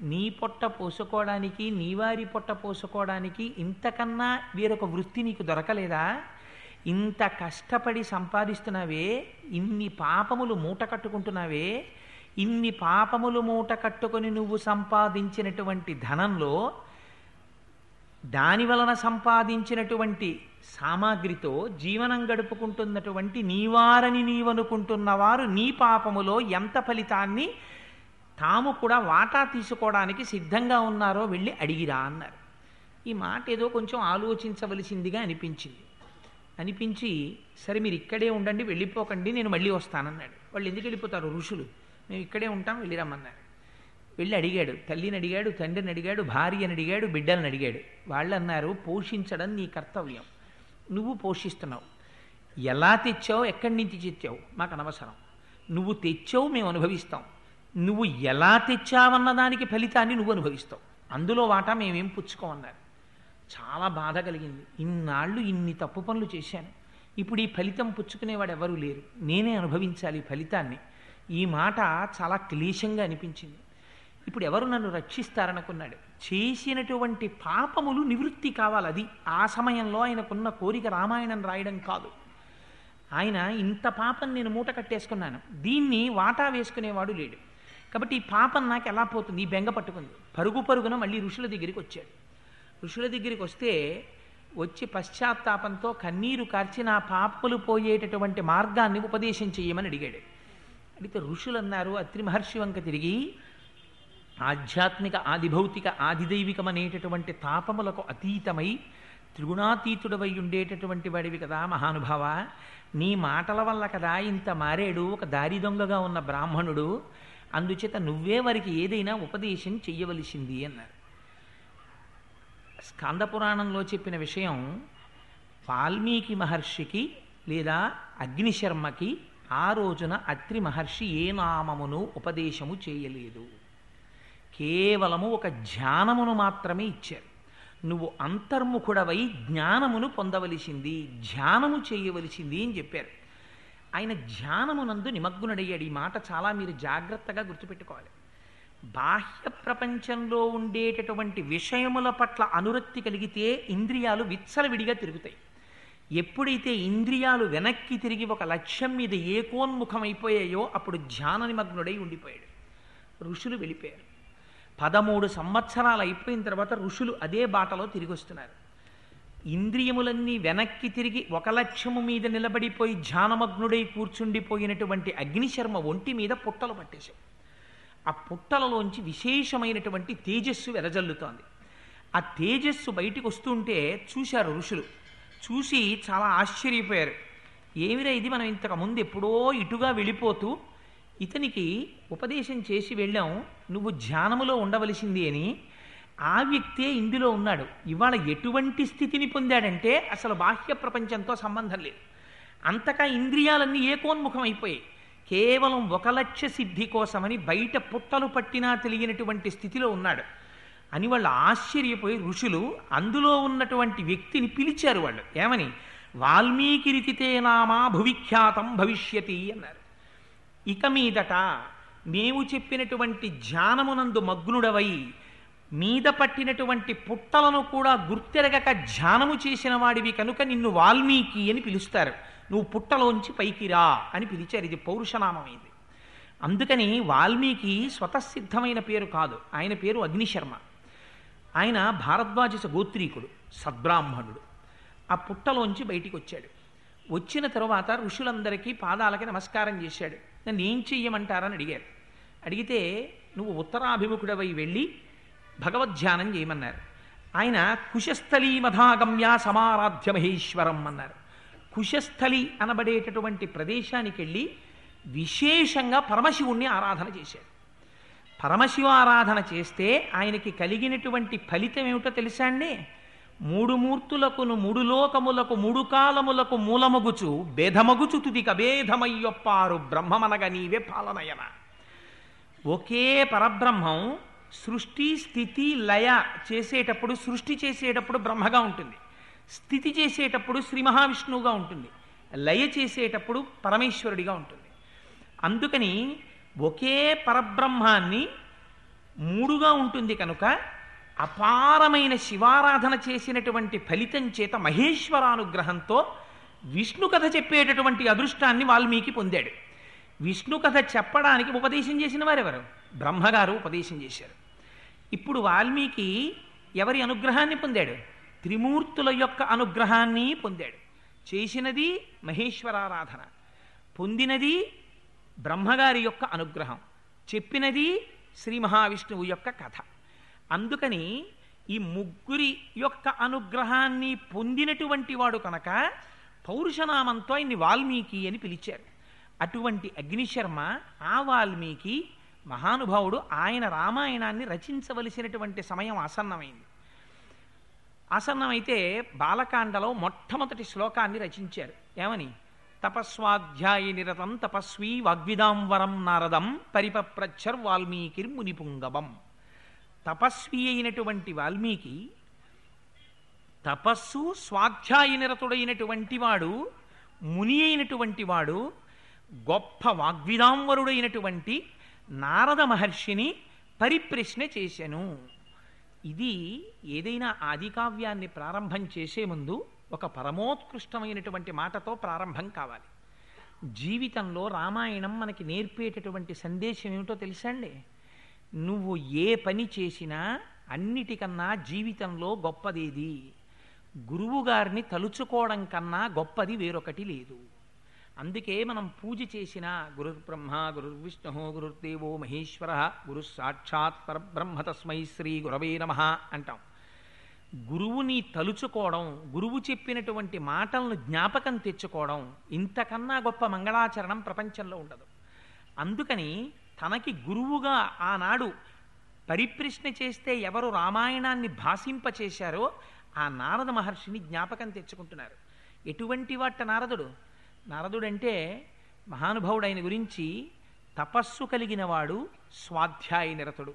నీ పొట్ట పోసుకోవడానికి నీ వారి పొట్ట పోసుకోవడానికి ఇంతకన్నా వేరొక వృత్తి నీకు దొరకలేదా? ఇంత కష్టపడి సంపాదిస్తున్నావే ఇన్ని పాపములు మూట కట్టుకుంటున్నావే ఇన్ని పాపములు మూట కట్టుకొని నువ్వు సంపాదించినటువంటి ధనంలో దాని వలన సంపాదించినటువంటి సామాగ్రితో జీవనం గడుపుకుంటున్నటువంటి నీవారని నీవనుకుంటున్న వారు నీ పాపములో ఎంత ఫలితాన్ని తాము కూడా వాటా తీసుకోవడానికి సిద్ధంగా ఉన్నారో వెళ్ళి అడిగిరా అన్నారు. ఈ మాట ఏదో కొంచెం ఆలోచించవలసిందిగా అనిపించింది. అనిపించి సరే మీరు ఇక్కడే ఉండండి వెళ్ళిపోకండి నేను మళ్ళీ వస్తానన్నాడు. వాళ్ళు ఎందుకు వెళ్ళిపోతారు ఋషులు? మేము ఇక్కడే ఉంటాం వెళ్ళిరమ్మన్నారు వెళ్ళి అడిగాడు తల్లిని అడిగాడు తండ్రిని అడిగాడు భార్యని అడిగాడు బిడ్డలను అడిగాడు. వాళ్ళు అన్నారు పోషించడం నీ కర్తవ్యం. నువ్వు పోషిస్తున్నావు. ఎలా తెచ్చావు? ఎక్కడి నుంచి తెచ్చావు? మాకు అనవసరం. నువ్వు తెచ్చావు మేము అనుభవిస్తాం. నువ్వు ఎలా తెచ్చావన్న దానికి ఫలితాన్ని నువ్వు అనుభవిస్తావు. అందులో వాటా మేమేం పుచ్చుకోమన్నారు. చాలా బాధ కలిగింది. ఇన్నాళ్ళు ఇన్ని తప్పు పనులు చేశాను. ఇప్పుడు ఈ ఫలితం పుచ్చుకునేవాడు ఎవరూ లేరు. నేనే అనుభవించాలి ఈ ఫలితాన్ని. ఈ మాట చాలా క్లేశంగా అనిపించింది. ఇప్పుడు ఎవరు నన్ను రక్షిస్తారనుకున్నాడు. చేసినటువంటి పాపములు నివృత్తి కావాలి అది ఆ సమయంలో ఆయనకున్న కోరిక రామాయణం రాయడం కాదు. ఆయన ఇంత పాపం నేను మూట కట్టేసుకున్నాను. దీన్ని వాటా వేసుకునేవాడు లేడు. కాబట్టి ఈ పాపం నాకు ఎలా పోతుంది? ఈ బెంగ పట్టుకుంది. పరుగు పరుగున మళ్ళీ ఋషుల దగ్గరికి వచ్చాడు. ఋషుల దగ్గరికి వస్తే వచ్చి పశ్చాత్తాపంతో కన్నీరు కార్చి నా పాపలు పోయేటటువంటి మార్గాన్ని ఉపదేశం చేయమని అడిగాడు. అడిగితే ఋషులు అన్నారు అత్రి మహర్షి వంక తిరిగి ఆధ్యాత్మిక ఆదిభౌతిక ఆదిదైవికమనేటటువంటి తాపములకు అతీతమై త్రిగుణాతీతుడవై ఉండేటటువంటి వాడివి కదా మహానుభావ. నీ మాటల వల్ల కదా ఇంత మారేడు ఒక దారి దొంగగా ఉన్న బ్రాహ్మణుడు. అందుచేత నువ్వే వారికి ఏదైనా ఉపదేశం చెయ్యవలసింది అన్నారు. స్కంద పురాణంలో చెప్పిన విషయం వాల్మీకి మహర్షికి లేదా అగ్నిశర్మకి ఆ రోజున అత్రి మహర్షి ఏ నామమును ఉపదేశము చేయలేదు. కేవలము ఒక ధ్యానమును మాత్రమే ఇచ్చారు. నువ్వు అంతర్ముఖుడవై జ్ఞానమును పొందవలసింది ధ్యానము చేయవలసింది అని చెప్పారు. ఆయన ధ్యానమునందు నిమగ్నుడయ్యాడు. ఈ మాట చాలా మీరు జాగ్రత్తగా గుర్తుపెట్టుకోవాలి. బాహ్య ప్రపంచంలో ఉండేటటువంటి విషయముల పట్ల అనురక్తి కలిగితే ఇంద్రియాలు విచ్చలవిడిగా తిరుగుతాయి. ఎప్పుడైతే ఇంద్రియాలు వెనక్కి తిరిగి ఒక లక్ష్యం మీద ఏకోన్ముఖమైపోయాయో అప్పుడు ధ్యాన నిమగ్నుడై ఉండిపోయాడు. ఋషులు వెళ్ళిపోయారు. పదమూడు సంవత్సరాలు అయిపోయిన తర్వాత ఋషులు అదే బాటలో తిరిగి వస్తున్నారు ఇంద్రియములన్నీ వెనక్కి తిరిగి ఒక లక్ష్యము మీద నిలబడిపోయి ధ్యానమగ్నుడై కూర్చుండిపోయినటువంటి అగ్నిశర్మ ఒంటి మీద పుట్టలు పట్టేశాయి. ఆ పుట్టలలోంచి విశేషమైనటువంటి తేజస్సు వెదజల్లుతోంది. ఆ తేజస్సు బయటికి వస్తుంటే చూశారు ఋషులు. చూసి చాలా ఆశ్చర్యపోయారు. ఏమిరా ఇది? మనం ఇంతకు ముందు ఎప్పుడో ఇటుగా వెళ్ళిపోతూ ఇతనికి ఉపదేశం చేసి వెళ్ళాం నువ్వు ధ్యానములో ఉండవలసింది అని. ఆ వ్యక్తే ఇందులో ఉన్నాడు. ఇవాళ ఎటువంటి స్థితిని పొందాడంటే అసలు బాహ్య ప్రపంచంతో సంబంధం లేదు. అంతగా ఇంద్రియాలన్నీ ఏకోన్ముఖం అయిపోయాయి కేవలం ఒక లక్ష్య సిద్ధి కోసమని బయట పుట్టలు పట్టినా తెలియనటువంటి స్థితిలో ఉన్నాడు. అని వాళ్ళు ఆశ్చర్యపోయి ఋషులు అందులో ఉన్నటువంటి వ్యక్తిని పిలిచారు వాళ్ళు. ఏమని? వాల్మీకి రితితే నామా భువిఖ్యాతం భవిష్యతి అన్నారు. ఇక మీదట మేము చెప్పినటువంటి ధ్యానమునందు మగ్నుడవై మీద పట్టినటువంటి పుట్టలను కూడా గుర్తెరగక ధ్యానము చేసిన వాడివి కనుక నిన్ను వాల్మీకి అని పిలుస్తారు. నువ్వు పుట్టలోంచి పైకి రా అని పిలిచారు. ఇది పౌరుషనామమైంది అందుకని వాల్మీకి స్వతసిద్ధమైన పేరు కాదు. ఆయన పేరు అగ్నిశర్మ. ఆయన భారద్వాజ గోత్రీకుడు సద్బ్రాహ్మణుడు. ఆ పుట్టలోంచి బయటికి వచ్చాడు వచ్చిన తర్వాత ఋషులందరికీ పాదాలకి నమస్కారం చేశాడు. నన్ను ఏం చెయ్యమంటారని అడిగారు. అడిగితే నువ్వు ఉత్తరాభిముఖుడవై వెళ్ళి భగవద్ధ్యానం చేయమన్నారు. ఆయన కుశస్థలీ మధాగమ్య సమారాధ్య మహేశ్వరం అన్నారు. కుశస్థలి అనబడేటటువంటి ప్రదేశానికి వెళ్ళి విశేషంగా పరమశివుణ్ణి ఆరాధన చేశాడు పరమశివ ఆరాధన చేస్తే ఆయనకి కలిగినటువంటి ఫలితం ఏమిటో తెలుసా అండి మూడు మూర్తులకును మూడు లోకములకు మూడు కాలములకు మూలమగుచు భేదమగుచు తుదిక భేదమయ్యొప్పారు బ్రహ్మమనగ నీవే పాలనయన. ఒకే పరబ్రహ్మం సృష్టి స్థితి లయ చేసేటప్పుడు సృష్టి చేసేటప్పుడు బ్రహ్మగా ఉంటుంది. స్థితి చేసేటప్పుడు శ్రీ మహావిష్ణువుగా ఉంటుంది. లయ చేసేటప్పుడు పరమేశ్వరుడిగా ఉంటుంది. అందుకని ఒకే పరబ్రహ్మాన్ని మూడుగా ఉంటుంది కనుక అపారమైన శివారాధన చేసినటువంటి ఫలితం చేత మహేశ్వరానుగ్రహంతో విష్ణు కథ చెప్పేటటువంటి అదృష్టాన్ని వాల్మీకి పొందాడు. విష్ణు కథ చెప్పడానికి ఉపదేశం చేసిన వారెవరు? బ్రహ్మగారు ఉపదేశం చేశారు. ఇప్పుడు వాల్మీకి ఎవరి అనుగ్రహాన్ని పొందాడు? త్రిమూర్తుల యొక్క అనుగ్రహాన్ని పొందాడు. చేసినది మహేశ్వరారాధన పొందినది బ్రహ్మగారి యొక్క అనుగ్రహం చెప్పినది శ్రీ మహావిష్ణువు యొక్క కథ. అందుకని ఈ ముగ్గురి యొక్క అనుగ్రహాన్ని పొందినటువంటి వాడు కనుక పౌరుషనామంతో ఆయన్ని వాల్మీకి అని పిలిచారు. అటువంటి అగ్నిశర్మ ఆ వాల్మీకి మహానుభావుడు ఆయన రామాయణాన్ని రచించవలసినటువంటి సమయం ఆసన్నమైంది. ఆసన్నమైతే బాలకాండలో మొట్టమొదటి శ్లోకాన్ని రచించారు. ఏమని? తపస్వాధ్యాయ నిరతం తపస్వీ వాగ్విదాంవరం నారదం పరిపప్రచ్చర్ వాల్మీకిర్ మునిపుంగవం. తపస్వి అయినటువంటి వాల్మీకి తపస్సు స్వాధ్యాయనిరతుడైనటువంటి వాడు ముని అయినటువంటి వాడు గొప్ప వాగ్విదాంవరుడైనటువంటి నారద మహర్షిని పరిప్రశ్న చేశాను. ఇది ఏదైనా ఆదికావ్యాన్ని ప్రారంభం చేసే ముందు ఒక పరమోత్కృష్టమైనటువంటి మాటతో ప్రారంభం కావాలి. జీవితంలో రామాయణం మనకి నేర్పేటటువంటి సందేశం ఏమిటో తెలుసండి నువ్వు ఏ పని చేసినా అన్నిటికన్నా జీవితంలో గొప్పదేది. గురువుగారిని తలుచుకోవడం కన్నా గొప్పది వేరొకటి లేదు. అందుకే మనం పూజ చేసిన గురు బ్రహ్మ గురు విష్ణు గురుర్దేవో మహేశ్వర గురు సాక్షాత్ పరబ్రహ్మ తస్మై శ్రీ గురవే నమ అంటాం. గురువుని తలుచుకోవడం గురువు చెప్పినటువంటి మాటలను జ్ఞాపకం తెచ్చుకోవడం ఇంతకన్నా గొప్ప మంగళాచరణం ప్రపంచంలో ఉండదు. అందుకని తనకి గురువుగా ఆనాడు పరిప్రశ్న చేస్తే ఎవరు రామాయణాన్ని భాషింపచేశారో ఆ నారద మహర్షిని జ్ఞాపకం తెచ్చుకుంటున్నారు. ఎటువంటి వాట నారదుడు? నారదుడంటే మహానుభావుడు ఆయన గురించి తపస్సు కలిగిన వాడు స్వాధ్యాయ నిరతుడు.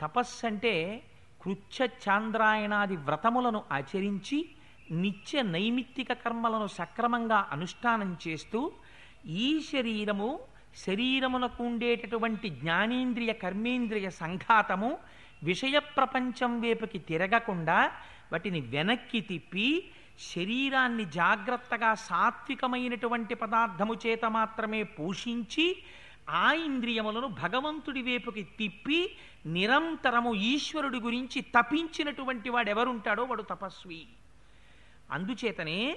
తపస్సు అంటే కృచ్ఛ చాంద్రాయణాది వ్రతములను ఆచరించి నిత్య నైమిత్తిక కర్మలను సక్రమంగా అనుష్ఠానం చేస్తూ ఈ శరీరము శరీరమునకు ఉండేటటువంటి జ్ఞానేంద్రియ కర్మేంద్రియ సంఘాతము విషయ ప్రపంచం వైపుకి తిరగకుండా వాటిని వెనక్కి తిప్పి శరీరాన్ని జాగ్రత్తగా సాత్వికమైనటువంటి పదార్థము చేత మాత్రమే పోషించి ఆ ఇంద్రియములను భగవంతుడి వైపుకి తిప్పి నిరంతరము ఈశ్వరుడి గురించి తపించినటువంటి వాడు ఎవరుంటాడో వాడు తపస్వి. అందుచేతనే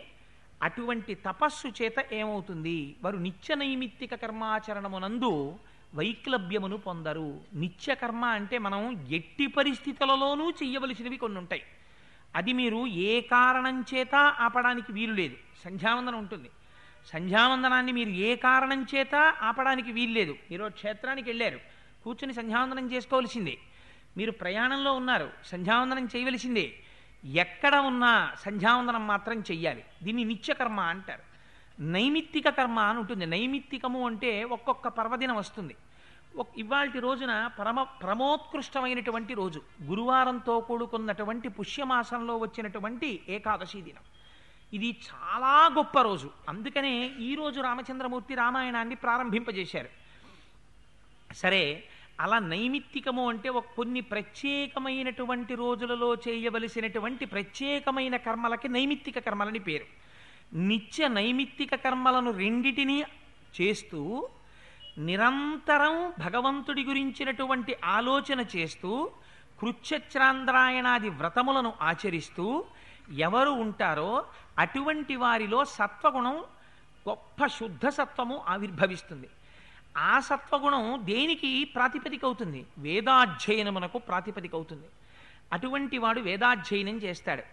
అటువంటి తపస్సు చేత ఏమవుతుంది? వారు నిత్య నైమిత్తిక కర్మాచరణమునందు వైక్లభ్యమును పొందరు. నిత్య కర్మ అంటే మనం ఎట్టి పరిస్థితులలోనూ చెయ్యవలసినవి కొన్ని ఉంటాయి అది మీరు ఏ కారణం చేత ఆపడానికి వీలు లేదు. సంధ్యావందనం ఉంటుంది. సంధ్యావందనాన్ని మీరు ఏ కారణం చేత ఆపడానికి వీలు లేదు. మీరు క్షేత్రానికి వెళ్ళారు. కూర్చుని సంధ్యావందనం చేసుకోవలసిందే. మీరు ప్రయాణంలో ఉన్నారు. సంధ్యావందనం చేయవలసిందే. ఎక్కడ ఉన్నా సంధ్యావందనం మాత్రం చెయ్యాలి. దీన్ని నిత్యకర్మ అంటారు. నైమిత్తిక కర్మ అని ఉంటుంది. నైమిత్తికము అంటే ఒక్కొక్క పర్వదినం వస్తుంది. ఇవాళ రోజున పరమ ప్రమోత్కృష్టమైనటువంటి రోజు. గురువారంతో కూడుకున్నటువంటి పుష్యమాసంలో వచ్చినటువంటి ఏకాదశి దినం. ఇది చాలా గొప్ప రోజు. అందుకనే ఈరోజు రామచంద్రమూర్తి రామాయణాన్ని ప్రారంభింపజేశారు. సరే అలా నైమిత్తికము అంటే ఒక కొన్ని ప్రత్యేకమైనటువంటి రోజులలో చేయవలసినటువంటి ప్రత్యేకమైన కర్మలకి నైమిత్తిక కర్మలని పేరు. నిత్య నైమిత్తిక కర్మలను రెండిటినీ చేస్తూ నిరంతరం భగవంతుడి గురించినటువంటి ఆలోచన చేస్తూ కృచ్ఛచ్రాంద్రాయణాది వ్రతములను ఆచరిస్తూ ఎవరు ఉంటారో అటువంటి వారిలో సత్వగుణం గొప్ప శుద్ధ సత్వము ఆవిర్భవిస్తుంది. ఆ సత్వగుణం దేనికి ప్రాతిపదిక అవుతుంది వేదాధ్యయనమునకు ప్రాతిపదిక అవుతుంది అటువంటి వాడు వేదాధ్యయనం చేస్తాడు.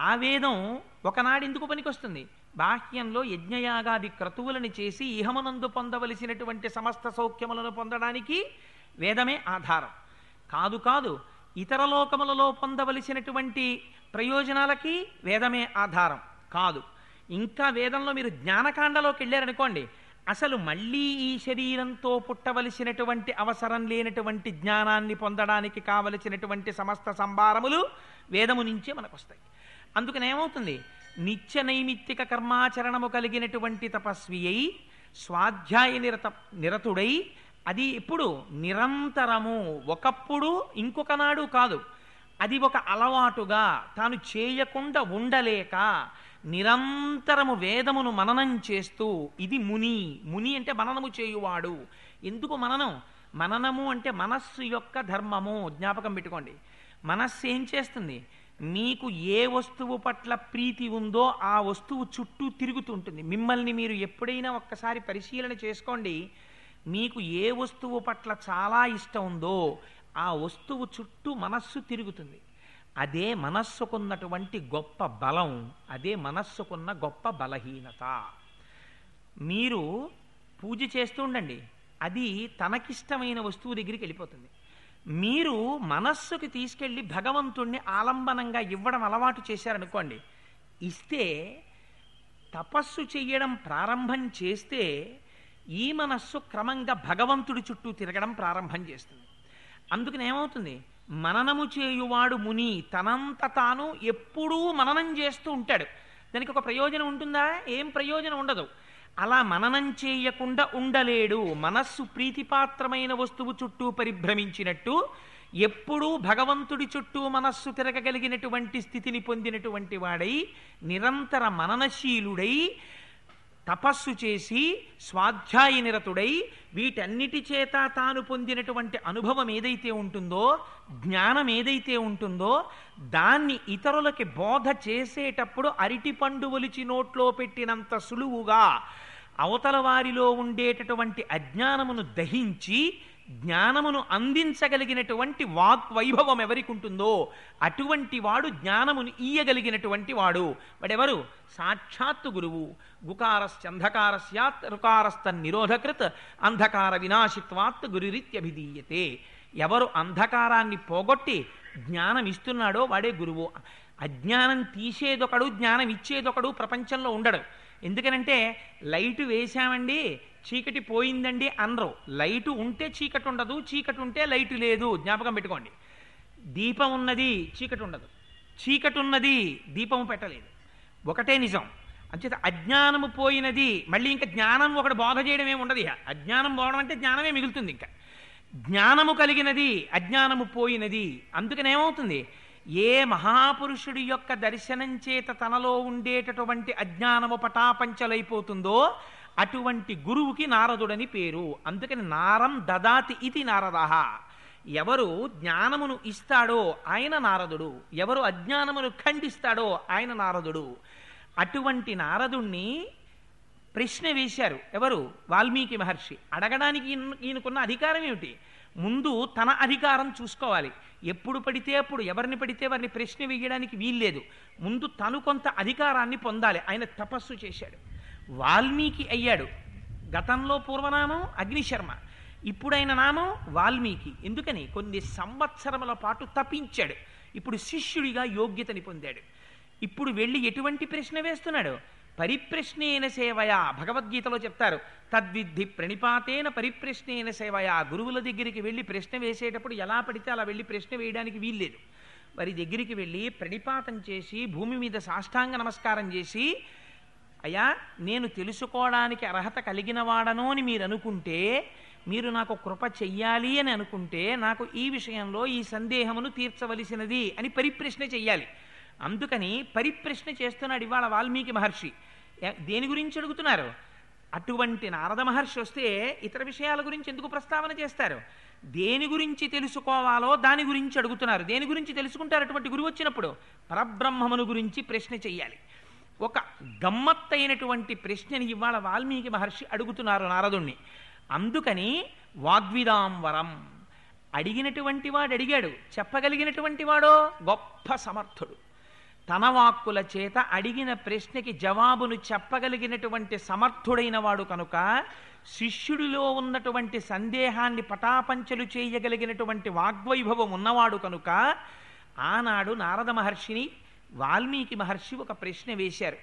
ఆ వేదం ఒకనాడు ఎందుకు పనికొస్తుంది? బాహ్యంలో యజ్ఞయాగాది క్రతువులను చేసి ఇహమునందు పొందవలసినటువంటి సమస్త సౌఖ్యములను పొందడానికి వేదమే ఆధారం. కాదు కాదు ఇతర లోకములలో పొందవలసినటువంటి ప్రయోజనాలకి వేదమే ఆధారం. కాదు ఇంకా వేదంలో మీరు జ్ఞానకాండలోకి వెళ్ళారనుకోండి అసలు మళ్ళీ ఈ శరీరంతో పుట్టవలసినటువంటి అవసరం లేనటువంటి జ్ఞానాన్ని పొందడానికి కావలసినటువంటి సమస్త సంభారములు వేదము నుంచే మనకు వస్తాయి అందుకని ఏమవుతుంది? నిత్య నైమిత్తిక కర్మాచరణము కలిగినటువంటి తపస్వి అయి స్వాధ్యాయ నిరత నిరతుడై అది ఎప్పుడు నిరంతరము ఒకప్పుడు ఇంకొక నాడు కాదు. అది ఒక అలవాటుగా తాను చేయకుండా ఉండలేక నిరంతరము వేదమును మననం చేస్తూ ఇది ముని ముని అంటే మననము చేయువాడు. ఎందుకు మననం? మననము అంటే మనస్సు యొక్క ధర్మము. జ్ఞాపకం పెట్టుకోండి. మనస్సు ఏం చేస్తుంది? మీకు ఏ వస్తువు పట్ల ప్రీతి ఉందో ఆ వస్తువు చుట్టూ తిరుగుతుంటుంది. మిమ్మల్ని మీరు ఎప్పుడైనా ఒక్కసారి పరిశీలన చేసుకోండి. మీకు ఏ వస్తువు పట్ల చాలా ఇష్టం ఉందో ఆ వస్తువు చుట్టూ మనస్సు తిరుగుతుంది. అదే మనస్సుకున్నటువంటి గొప్ప బలం అదే మనస్సుకున్న గొప్ప బలహీనత. మీరు పూజ చేస్తూ ఉండండి. అది తనకిష్టమైన వస్తువు దగ్గరికి వెళ్ళిపోతుంది. మీరు మనస్సుకి తీసుకెళ్ళి భగవంతుణ్ణి ఆలంబనంగా ఇవ్వడం అలవాటు చేశారనుకోండి ఇస్తే తపస్సు చెయ్యడం ప్రారంభం చేస్తే ఈ మనస్సు క్రమంగా భగవంతుడి చుట్టూ తిరగడం ప్రారంభం చేస్తుంది. అందుకని ఏమవుతుంది మననము చేయువాడు ముని తనంత తాను ఎప్పుడూ మననం చేస్తూ ఉంటాడు. దానికి ఒక ప్రయోజనం ఉంటుందా? ఏం ప్రయోజనం ఉండదు. అలా మననం చేయకుండా ఉండలేడు. మనస్సు ప్రీతిపాత్రమైన వస్తువు చుట్టూ పరిభ్రమించినట్టు ఎప్పుడూ భగవంతుడి చుట్టూ మనస్సు తిరగగలిగినటువంటి స్థితిని పొందినటువంటి వాడై నిరంతర మననశీలుడై తపస్సు చేసి స్వాధ్యాయ నిరతుడై వీటన్నిటి చేత తాను పొందినటువంటి అనుభవం ఏదైతే ఉంటుందో జ్ఞానం ఏదైతే ఉంటుందో దాన్ని ఇతరులకి బోధ చేసేటప్పుడు అరిటిపండు ఒలిచి నోట్లో పెట్టినంత సులువుగా అవతల వారిలో ఉండేటటువంటి అజ్ఞానమును దహించి జ్ఞానమును అందించగలిగినటువంటి వాక్ వైభవం ఎవరికి ఉంటుందో అటువంటి వాడు జ్ఞానమును ఈయగలిగినటువంటి వాడు. వాడెవరు? సాక్షాత్తు గురువు. గుకారస్యంధకారస్యాత్ రుకారస్త నిరోధకృత్ అంధకార వినాశిత్వాత్ గురురిత్యభిధీయతే. ఎవరు అంధకారాన్ని పోగొట్టి జ్ఞానం ఇస్తున్నాడో వాడే గురువు. అజ్ఞానం తీసేదొకడు జ్ఞానం ఇచ్చేదొకడు ప్రపంచంలో ఉండడు. ఎందుకనంటే లైటు వేశామండి చీకటి పోయిందండి అనరు. లైటు ఉంటే చీకటి ఉండదు చీకటి ఉంటే లైటు లేదు. జ్ఞాపకం పెట్టుకోండి. దీపం ఉన్నది చీకటి ఉండదు చీకటి ఉన్నది దీపము పెట్టలేదు. ఒకటే నిజం. అంచేత అజ్ఞానము పోయినది మళ్ళీ ఇంకా జ్ఞానం ఒకటి బోధ చేయడం ఏమి ఉండదు అజ్ఞానం పోవడం అంటే జ్ఞానమే మిగులుతుంది ఇంకా. జ్ఞానము కలిగినది అజ్ఞానము పోయినది. అందుకనేమవుతుంది ఏ మహాపురుషుడి యొక్క దర్శనం చేత తనలో ఉండేటటువంటి అజ్ఞానము పటాపంచలైపోతుందో అటువంటి గురువుకి నారదుడని పేరు. అందుకని నారం దదాతి ఇది నారదహ ఎవరు జ్ఞానమును ఇస్తాడో ఆయన నారదుడు. ఎవరు అజ్ఞానమును ఖండిస్తాడో ఆయన నారదుడు. అటువంటి నారదుణ్ణి ప్రశ్న వేశారు. ఎవరు? వాల్మీకి మహర్షి. అడగడానికి ఈయనకున్న అధికారం ఏమిటి? ముందు తన అధికారం చూసుకోవాలి. ఎప్పుడు పడితే అప్పుడు ఎవరిని పడితే వారిని ప్రశ్న వేయడానికి వీల్లేదు. ముందు తను కొంత అధికారాన్ని పొందాలి. ఆయన తపస్సు చేశాడు. వాల్మీకి అయ్యాడు. గతంలో పూర్వనామం అగ్నిశర్మ. ఇప్పుడైన నామం వాల్మీకి. ఎందుకని? కొన్ని సంవత్సరముల పాటు తపించాడు. ఇప్పుడు శిష్యుడిగా యోగ్యతని పొందాడు. ఇప్పుడు వెళ్ళి ఎటువంటి ప్రశ్న వేస్తున్నాడు? పరిప్రశ్నేన సేవయా భగవద్గీతలో చెప్తారు. తద్విద్ధి ప్రణిపాతేన పరిప్రశ్నేన సేవయా గురువుల దగ్గరికి వెళ్ళి ప్రశ్న వేసేటప్పుడు ఎలా పడితే అలా వెళ్ళి ప్రశ్న వేయడానికి వీల్లేదు. వారి దగ్గరికి వెళ్ళి ప్రణిపాతం చేసి భూమి మీద సాష్టాంగ నమస్కారం చేసి అయ్యా నేను తెలుసుకోవడానికి అర్హత కలిగిన వాడను అని మీరు అనుకుంటే మీరు నాకు కృప చెయ్యాలి అని అనుకుంటే నాకు ఈ విషయంలో ఈ సందేహమును తీర్చవలసినది అని పరిప్రశ్న చెయ్యాలి. అందుకని పరిప్రశ్న చేస్తున్నాడు ఇవాళ వాల్మీకి మహర్షి. దేని గురించి అడుగుతున్నారు? అటువంటి నారద మహర్షి వస్తే ఇతర విషయాల గురించి ఎందుకు ప్రస్తావన చేస్తారు? దేని గురించి తెలుసుకోవాలో దాని గురించి అడుగుతున్నారు. దేని గురించి తెలుసుకుంటారు? అటువంటి గురువు వచ్చినప్పుడు పరబ్రహ్మమును గురించి ప్రశ్న చెయ్యాలి. ఒక గమ్మత్తైనటువంటి ప్రశ్నని ఇవాళ వాల్మీకి మహర్షి అడుగుతున్నారు నారదుణ్ణి. అందుకని వాగ్విదాంవరం అడిగినటువంటి వాడు అడిగాడు. చెప్పగలిగినటువంటి వాడో? గొప్ప సమర్థుడు. తన వాక్కుల చేత అడిగిన ప్రశ్నకి జవాబును చెప్పగలిగినటువంటి సమర్థుడైన వాడు కనుక శిష్యుడిలో ఉన్నటువంటి సందేహాన్ని పటాపంచలు చేయగలిగినటువంటి వాగ్వైభవం ఉన్నవాడు కనుక ఆనాడు నారద మహర్షిని వాల్మీకి మహర్షి ఒక ప్రశ్న వేశారు.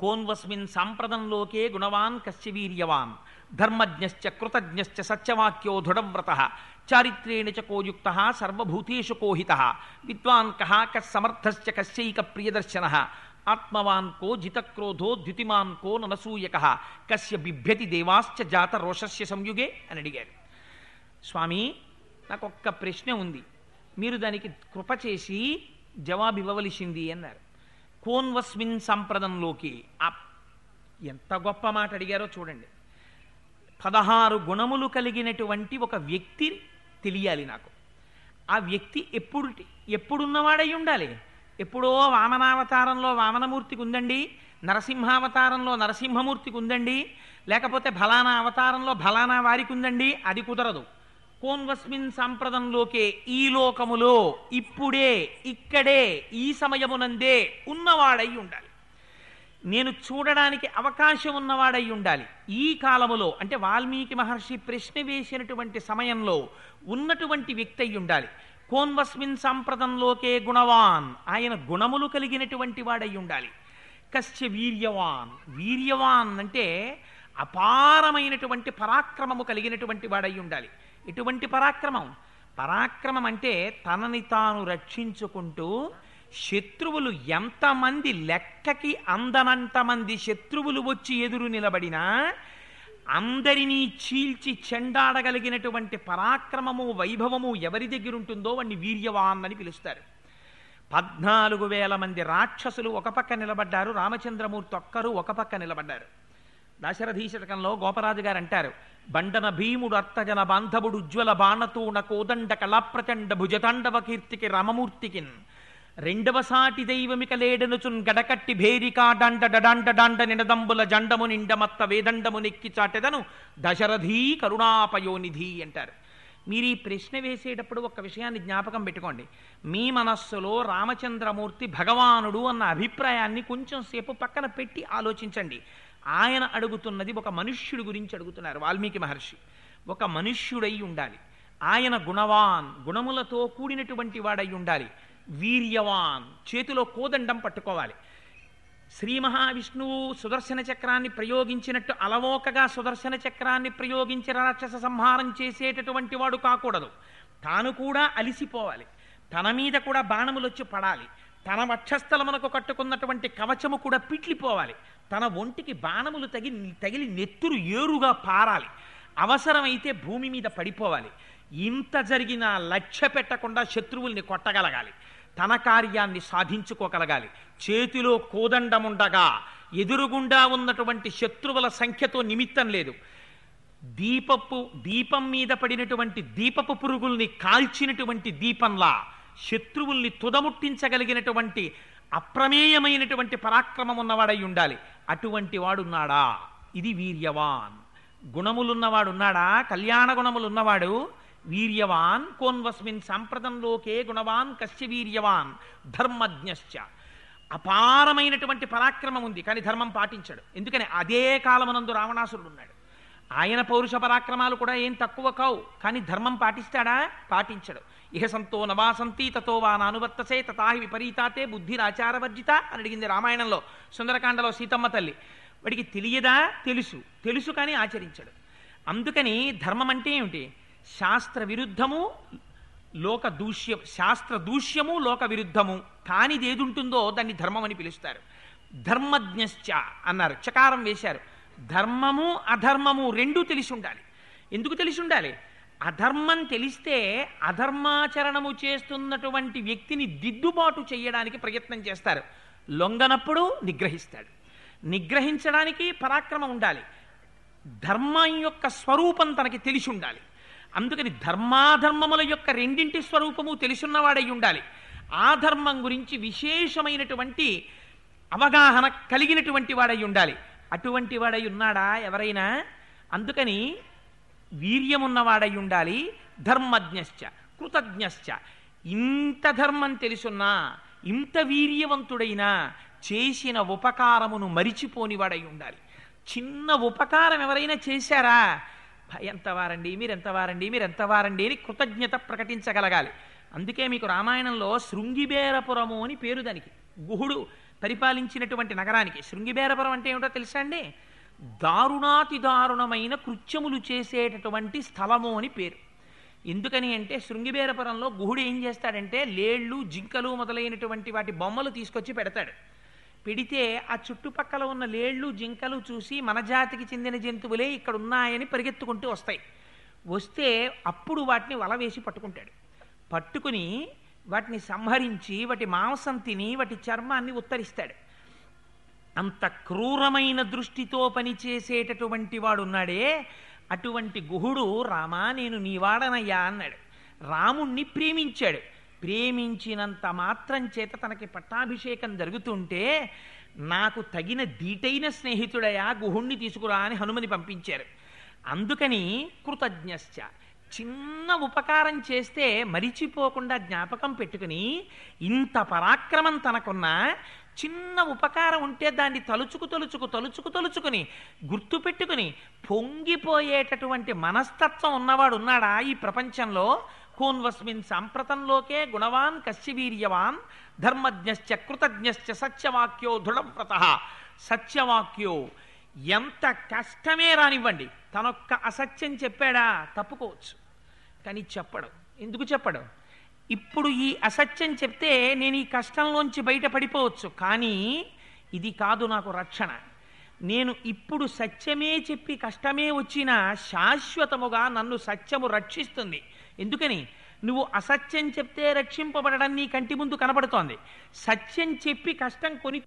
కోన్వస్మిన్ సాంప్రదంలోకే గుణవాన్ కశ్య వీర్యవాన్ ధర్మజ్ఞశ్చ కృతజ్ఞశ్చ సత్యవాక్యో దృఢవ్రత చారిత్రేణ చ కోయుక్త సర్వభూతేషు కోహిత విద్వాన్ కహ కస్సమర్థశ్చ కశ్చైక ప్రియదర్శన ఆత్మవాన్ కో జితక్రోధో ద్యుతిమాన్ కో ననసూయక కస్య బిభ్యతి దేవాశ్చ జాత రోషస్య సంయుగే అని అడిగారు. స్వామి నాకు ఒక్క ప్రశ్న ఉంది. మీరు దానికి కృప చేసి జవాబు ఇవ్వవలసింది అన్నారు. కోన్వస్మిన్ సంప్రదంలోకి ఆ ఎంత గొప్ప మాట అడిగారో చూడండి. పదహారు గుణములు కలిగినటువంటి ఒక వ్యక్తి తెలియాలి నాకు. ఆ వ్యక్తి ఎప్పుడు ఎప్పుడున్నవాడై ఉండాలి? ఎప్పుడో వామనావతారంలో వామనమూర్తికి ఉందండి నరసింహావతారంలో నరసింహమూర్తికి ఉందండి లేకపోతే ఫలానా అవతారంలో ఫలానా వారికి ఉందండి అది కుదరదు. కోన్వస్మిన్ సంప్రదంలోకే ఈ లోకములో ఇప్పుడే ఇక్కడే ఈ సమయమునందే ఉన్నవాడై ఉండాలి. నేను చూడడానికి అవకాశం ఉన్నవాడై ఉండాలి. ఈ కాలములో అంటే వాల్మీకి మహర్షి ప్రశ్న వేసినటువంటి సమయంలో ఉన్నటువంటి వ్యక్తి అయి ఉండాలి. కోన్వస్మిన్ సంప్రదంలోకే గుణవాన్ ఆయన గుణములు కలిగినటువంటి వాడై ఉండాలి. కశ్య వీర్యవాన్ వీర్యవాన్ అంటే అపారమైనటువంటి పరాక్రమము కలిగినటువంటి వాడై ఉండాలి. ఎటువంటి పరాక్రమం. పరాక్రమం అంటే తనని తాను రక్షించుకుంటూ శత్రువులు ఎంతమంది లెక్కకి అందనంతమంది శత్రువులు వచ్చి ఎదురు నిలబడినా అందరినీ చీల్చి చెండాడగలిగినటువంటి పరాక్రమము వైభవము ఎవరి దగ్గర ఉంటుందో వాడిని వీర్యవాన్ అని పిలుస్తారు. పద్నాలుగు వేల మంది రాక్షసులు ఒక పక్క నిలబడ్డారు రామచంద్రమూర్తి ఒక్కరు ఒక పక్క నిలబడ్డారు. దశరథీశతకంలో గోపరాజు గారు అంటారు బండన భీముడు అర్థజన బాంధవుడు ఉజ్వల బాణతూణ కోదండ కళాప్రచండ భుజతాండవ కీర్తికి రామమూర్తికిన్. రెండవ సాటి దైవమిక లేడనుచున్ గడకట్టి భేరికాండ డడాండ డాండ నినదంబుల జండము నిండమత్త వేదండము నెక్కి చాటెదను దశరథీ కరుణాపయోనిధి అంటారు. మీరు ఈ ప్రశ్న వేసేటప్పుడు ఒక విషయాన్ని జ్ఞాపకం పెట్టుకోండి. మీ మనస్సులో రామచంద్రమూర్తి భగవానుడు అన్న అభిప్రాయాన్ని కొంచెం సేపు పక్కన పెట్టి ఆలోచించండి. ఆయన అడుగుతున్నది ఒక మనుష్యుడి గురించి అడుగుతున్నారు వాల్మీకి మహర్షి. ఒక మనుష్యుడై ఉండాలి. ఆయన గుణవాన్ గుణములతో కూడినటువంటి వాడై ఉండాలి. వీర్యవాన్ చేతిలో కోదండం పట్టుకోవాలి. శ్రీ మహావిష్ణువు సుదర్శన చక్రాన్ని ప్రయోగించినట్టు అలవోకగా సుదర్శన చక్రాన్ని ప్రయోగించి రాక్షస సంహారం చేసేటటువంటి వాడు కాకూడదు. తాను కూడా అలిసిపోవాలి. తన మీద కూడా బాణములు వచ్చి పడాలి. తన వక్షస్థలమునకు కట్టుకున్నటువంటి కవచము కూడా పిట్లిపోవాలి. తన ఒంటికి బాణములు తగి తగిలి నెత్తురు ఏరుగా పారాలి. అవసరమైతే భూమి మీద పడిపోవాలి. ఇంత జరిగిన లక్ష్య పెట్టకుండా శత్రువుల్ని కొట్టగలగాలి. తన కార్యాన్ని సాధించుకోగలగాలి. చేతిలో కోదండముండగా ఎదురుగుండా ఉన్నటువంటి శత్రువుల సంఖ్యతో నిమిత్తం లేదు. దీపపు దీపం మీద పడినటువంటి దీపపు పురుగుల్ని కాల్చినటువంటి దీపంలా శత్రువుల్ని తుదముట్టించగలిగినటువంటి అప్రమేయమైనటువంటి పరాక్రమం ఉన్నవాడై ఉండాలి. అటువంటి వాడున్నాడా? ఇది వీర్యవాన్. గుణములున్నవాడున్నాడా? కళ్యాణ గుణములున్నవాడు వీర్యవాన్. కోన్వస్మిన్ సాంప్రదంలోకే గుణవాన్ కశ్య వీర్యవాన్. ధర్మజ్ఞశ్చ. అపారమైనటువంటి పరాక్రమం ఉంది కానీ ధర్మం పాటించాడు. ఎందుకని? అదే కాలమునందు రావణాసురుడు ఉన్నాడు ఆయన పౌరుష పరాక్రమాలు కూడా ఏం తక్కువ కావు. కానీ ధర్మం పాటిస్తాడా? పాటించడు. ఇహ సంతో నవాసంతి తతో వా నానువర్తసే తతాహి విపరీతాతే బుద్ధిరాచారవర్జిత అని అడిగింది రామాయణంలో సుందరకాండలో సీతమ్మ తల్లి. వాడికి తెలియదా? తెలుసు. తెలుసు కానీ ఆచరించడు. అందుకని ధర్మం అంటే ఏమిటి? శాస్త్ర విరుద్ధము లోక దూష్యం శాస్త్ర దూష్యము లోక విరుద్ధము. కానిది ఏది ఉంటుందో దాన్ని ధర్మం అని పిలుస్తారు. ధర్మజ్ఞశ్చ అన్నారు. చకారం వేశారు. ధర్మము అధర్మము రెండూ తెలిసి ఉండాలి ఎందుకు తెలిసి ఉండాలి అధర్మం తెలిస్తే అధర్మాచరణము చేస్తున్నటువంటి వ్యక్తిని దిద్దుబాటు చేయడానికి ప్రయత్నం చేస్తారు. లొంగనప్పుడు నిగ్రహిస్తాడు. నిగ్రహించడానికి పరాక్రమం ఉండాలి. ధర్మం యొక్క స్వరూపం తనకి తెలిసి ఉండాలి అందుకని ధర్మాధర్మముల యొక్క రెండింటి స్వరూపము తెలుసున్నవాడై ఉండాలి. ఆ ధర్మం గురించి విశేషమైనటువంటి అవగాహన కలిగినటువంటి వాడై ఉండాలి. అటువంటి వాడై ఉన్నాడా ఎవరైనా? అందుకని వీర్యమున్నవాడై ఉండాలి ధర్మజ్ఞశ్చ కృతజ్ఞశ్చ. ఇంత ధర్మం తెలుసున్నా ఇంత వీర్యవంతుడైనా చేసిన ఉపకారమును మరిచిపోనివాడై ఉండాలి చిన్న ఉపకారం ఎవరైనా చేశారా? ఎంతవారండి మీరెంతవారండి మీరెంతవారండి అని కృతజ్ఞత ప్రకటించగలగాలి. అందుకే మీకు రామాయణంలో శృంగిబేరపురము అని పేరు దానికి. గుహుడు పరిపాలించినటువంటి నగరానికి. శృంగిబేరపురం అంటే ఏమిటో తెలుసా అండి? దారుణాతి దారుణమైన కృత్యములు చేసేటటువంటి స్థలము అని పేరు. ఎందుకని అంటే శృంగిబేరపురంలో గుహుడు ఏం చేస్తాడంటే లేళ్ళు జింకలు మొదలైనటువంటి వాటి బొమ్మలు తీసుకొచ్చి పెడతాడు. పెడితే ఆ చుట్టుపక్కల ఉన్న లేళ్ళు జింకలు చూసి మన జాతికి చెందిన జంతువులే ఇక్కడ ఉన్నాయని పరిగెత్తుకుంటూ వస్తాయి. వస్తే అప్పుడు వాటిని వల వేసి పట్టుకుంటాడు. పట్టుకుని వాటిని సంహరించి వాటి మాంసం తిని వాటి చర్మాన్ని ఉత్తరిస్తాడు. అంత క్రూరమైన దృష్టితో పనిచేసేటటువంటి వాడు ఉన్నాడే అటువంటి గుహుడు రామా నేను నీవాడనయ్యా అన్నాడు. రాముణ్ణి ప్రేమించాడు. ప్రేమించినంత మాత్రం చేత తనకి పట్టాభిషేకం జరుగుతుంటే నాకు తగిన దీటైన స్నేహితుడయా గుహుణ్ణి తీసుకురా అని హనుమని పంపించారు. అందుకని కృతజ్ఞశ్చ. చిన్న ఉపకారం చేస్తే మరిచిపోకుండా జ్ఞాపకం పెట్టుకుని ఇంత పరాక్రమం తనకున్నా చిన్న ఉపకారం ఉంటే దాన్ని తలుచుకు తలుచుకు తలుచుకు తలుచుకుని గుర్తుపెట్టుకుని పొంగిపోయేటటువంటి మనస్తత్వం ఉన్నవాడు ఉన్నాడా ఈ ప్రపంచంలో? కోన్వస్మిన్ సాంప్రతంలోకే గుణవాన్ కశ్యవీర్యవాన్ ధర్మజ్ఞశ్చ కృతజ్ఞశ్చ సత్యవాక్యో దృఢవ్రత. సత్యవాక్యో ఎంత కష్టమే రానివ్వండి. తనొక్క అసత్యం చెప్పాడా? తప్పుకోవచ్చు. కానీ చెప్పడు. ఎందుకు చెప్పడు? ఇప్పుడు ఈ అసత్యం చెప్తే నేను ఈ కష్టంలోంచి బయట పడిపోవచ్చు. కానీ ఇది కాదు నాకు రక్షణ. నేను ఇప్పుడు సత్యమే చెప్పి కష్టమే వచ్చినా శాశ్వతముగా నన్ను సత్యము రక్షిస్తుంది. ఎందుకని? నువ్వు అసత్యం చెప్తే రక్షింపబడడం నీ కంటి ముందు కనబడుతోంది. సత్యం చెప్పి కష్టం కొని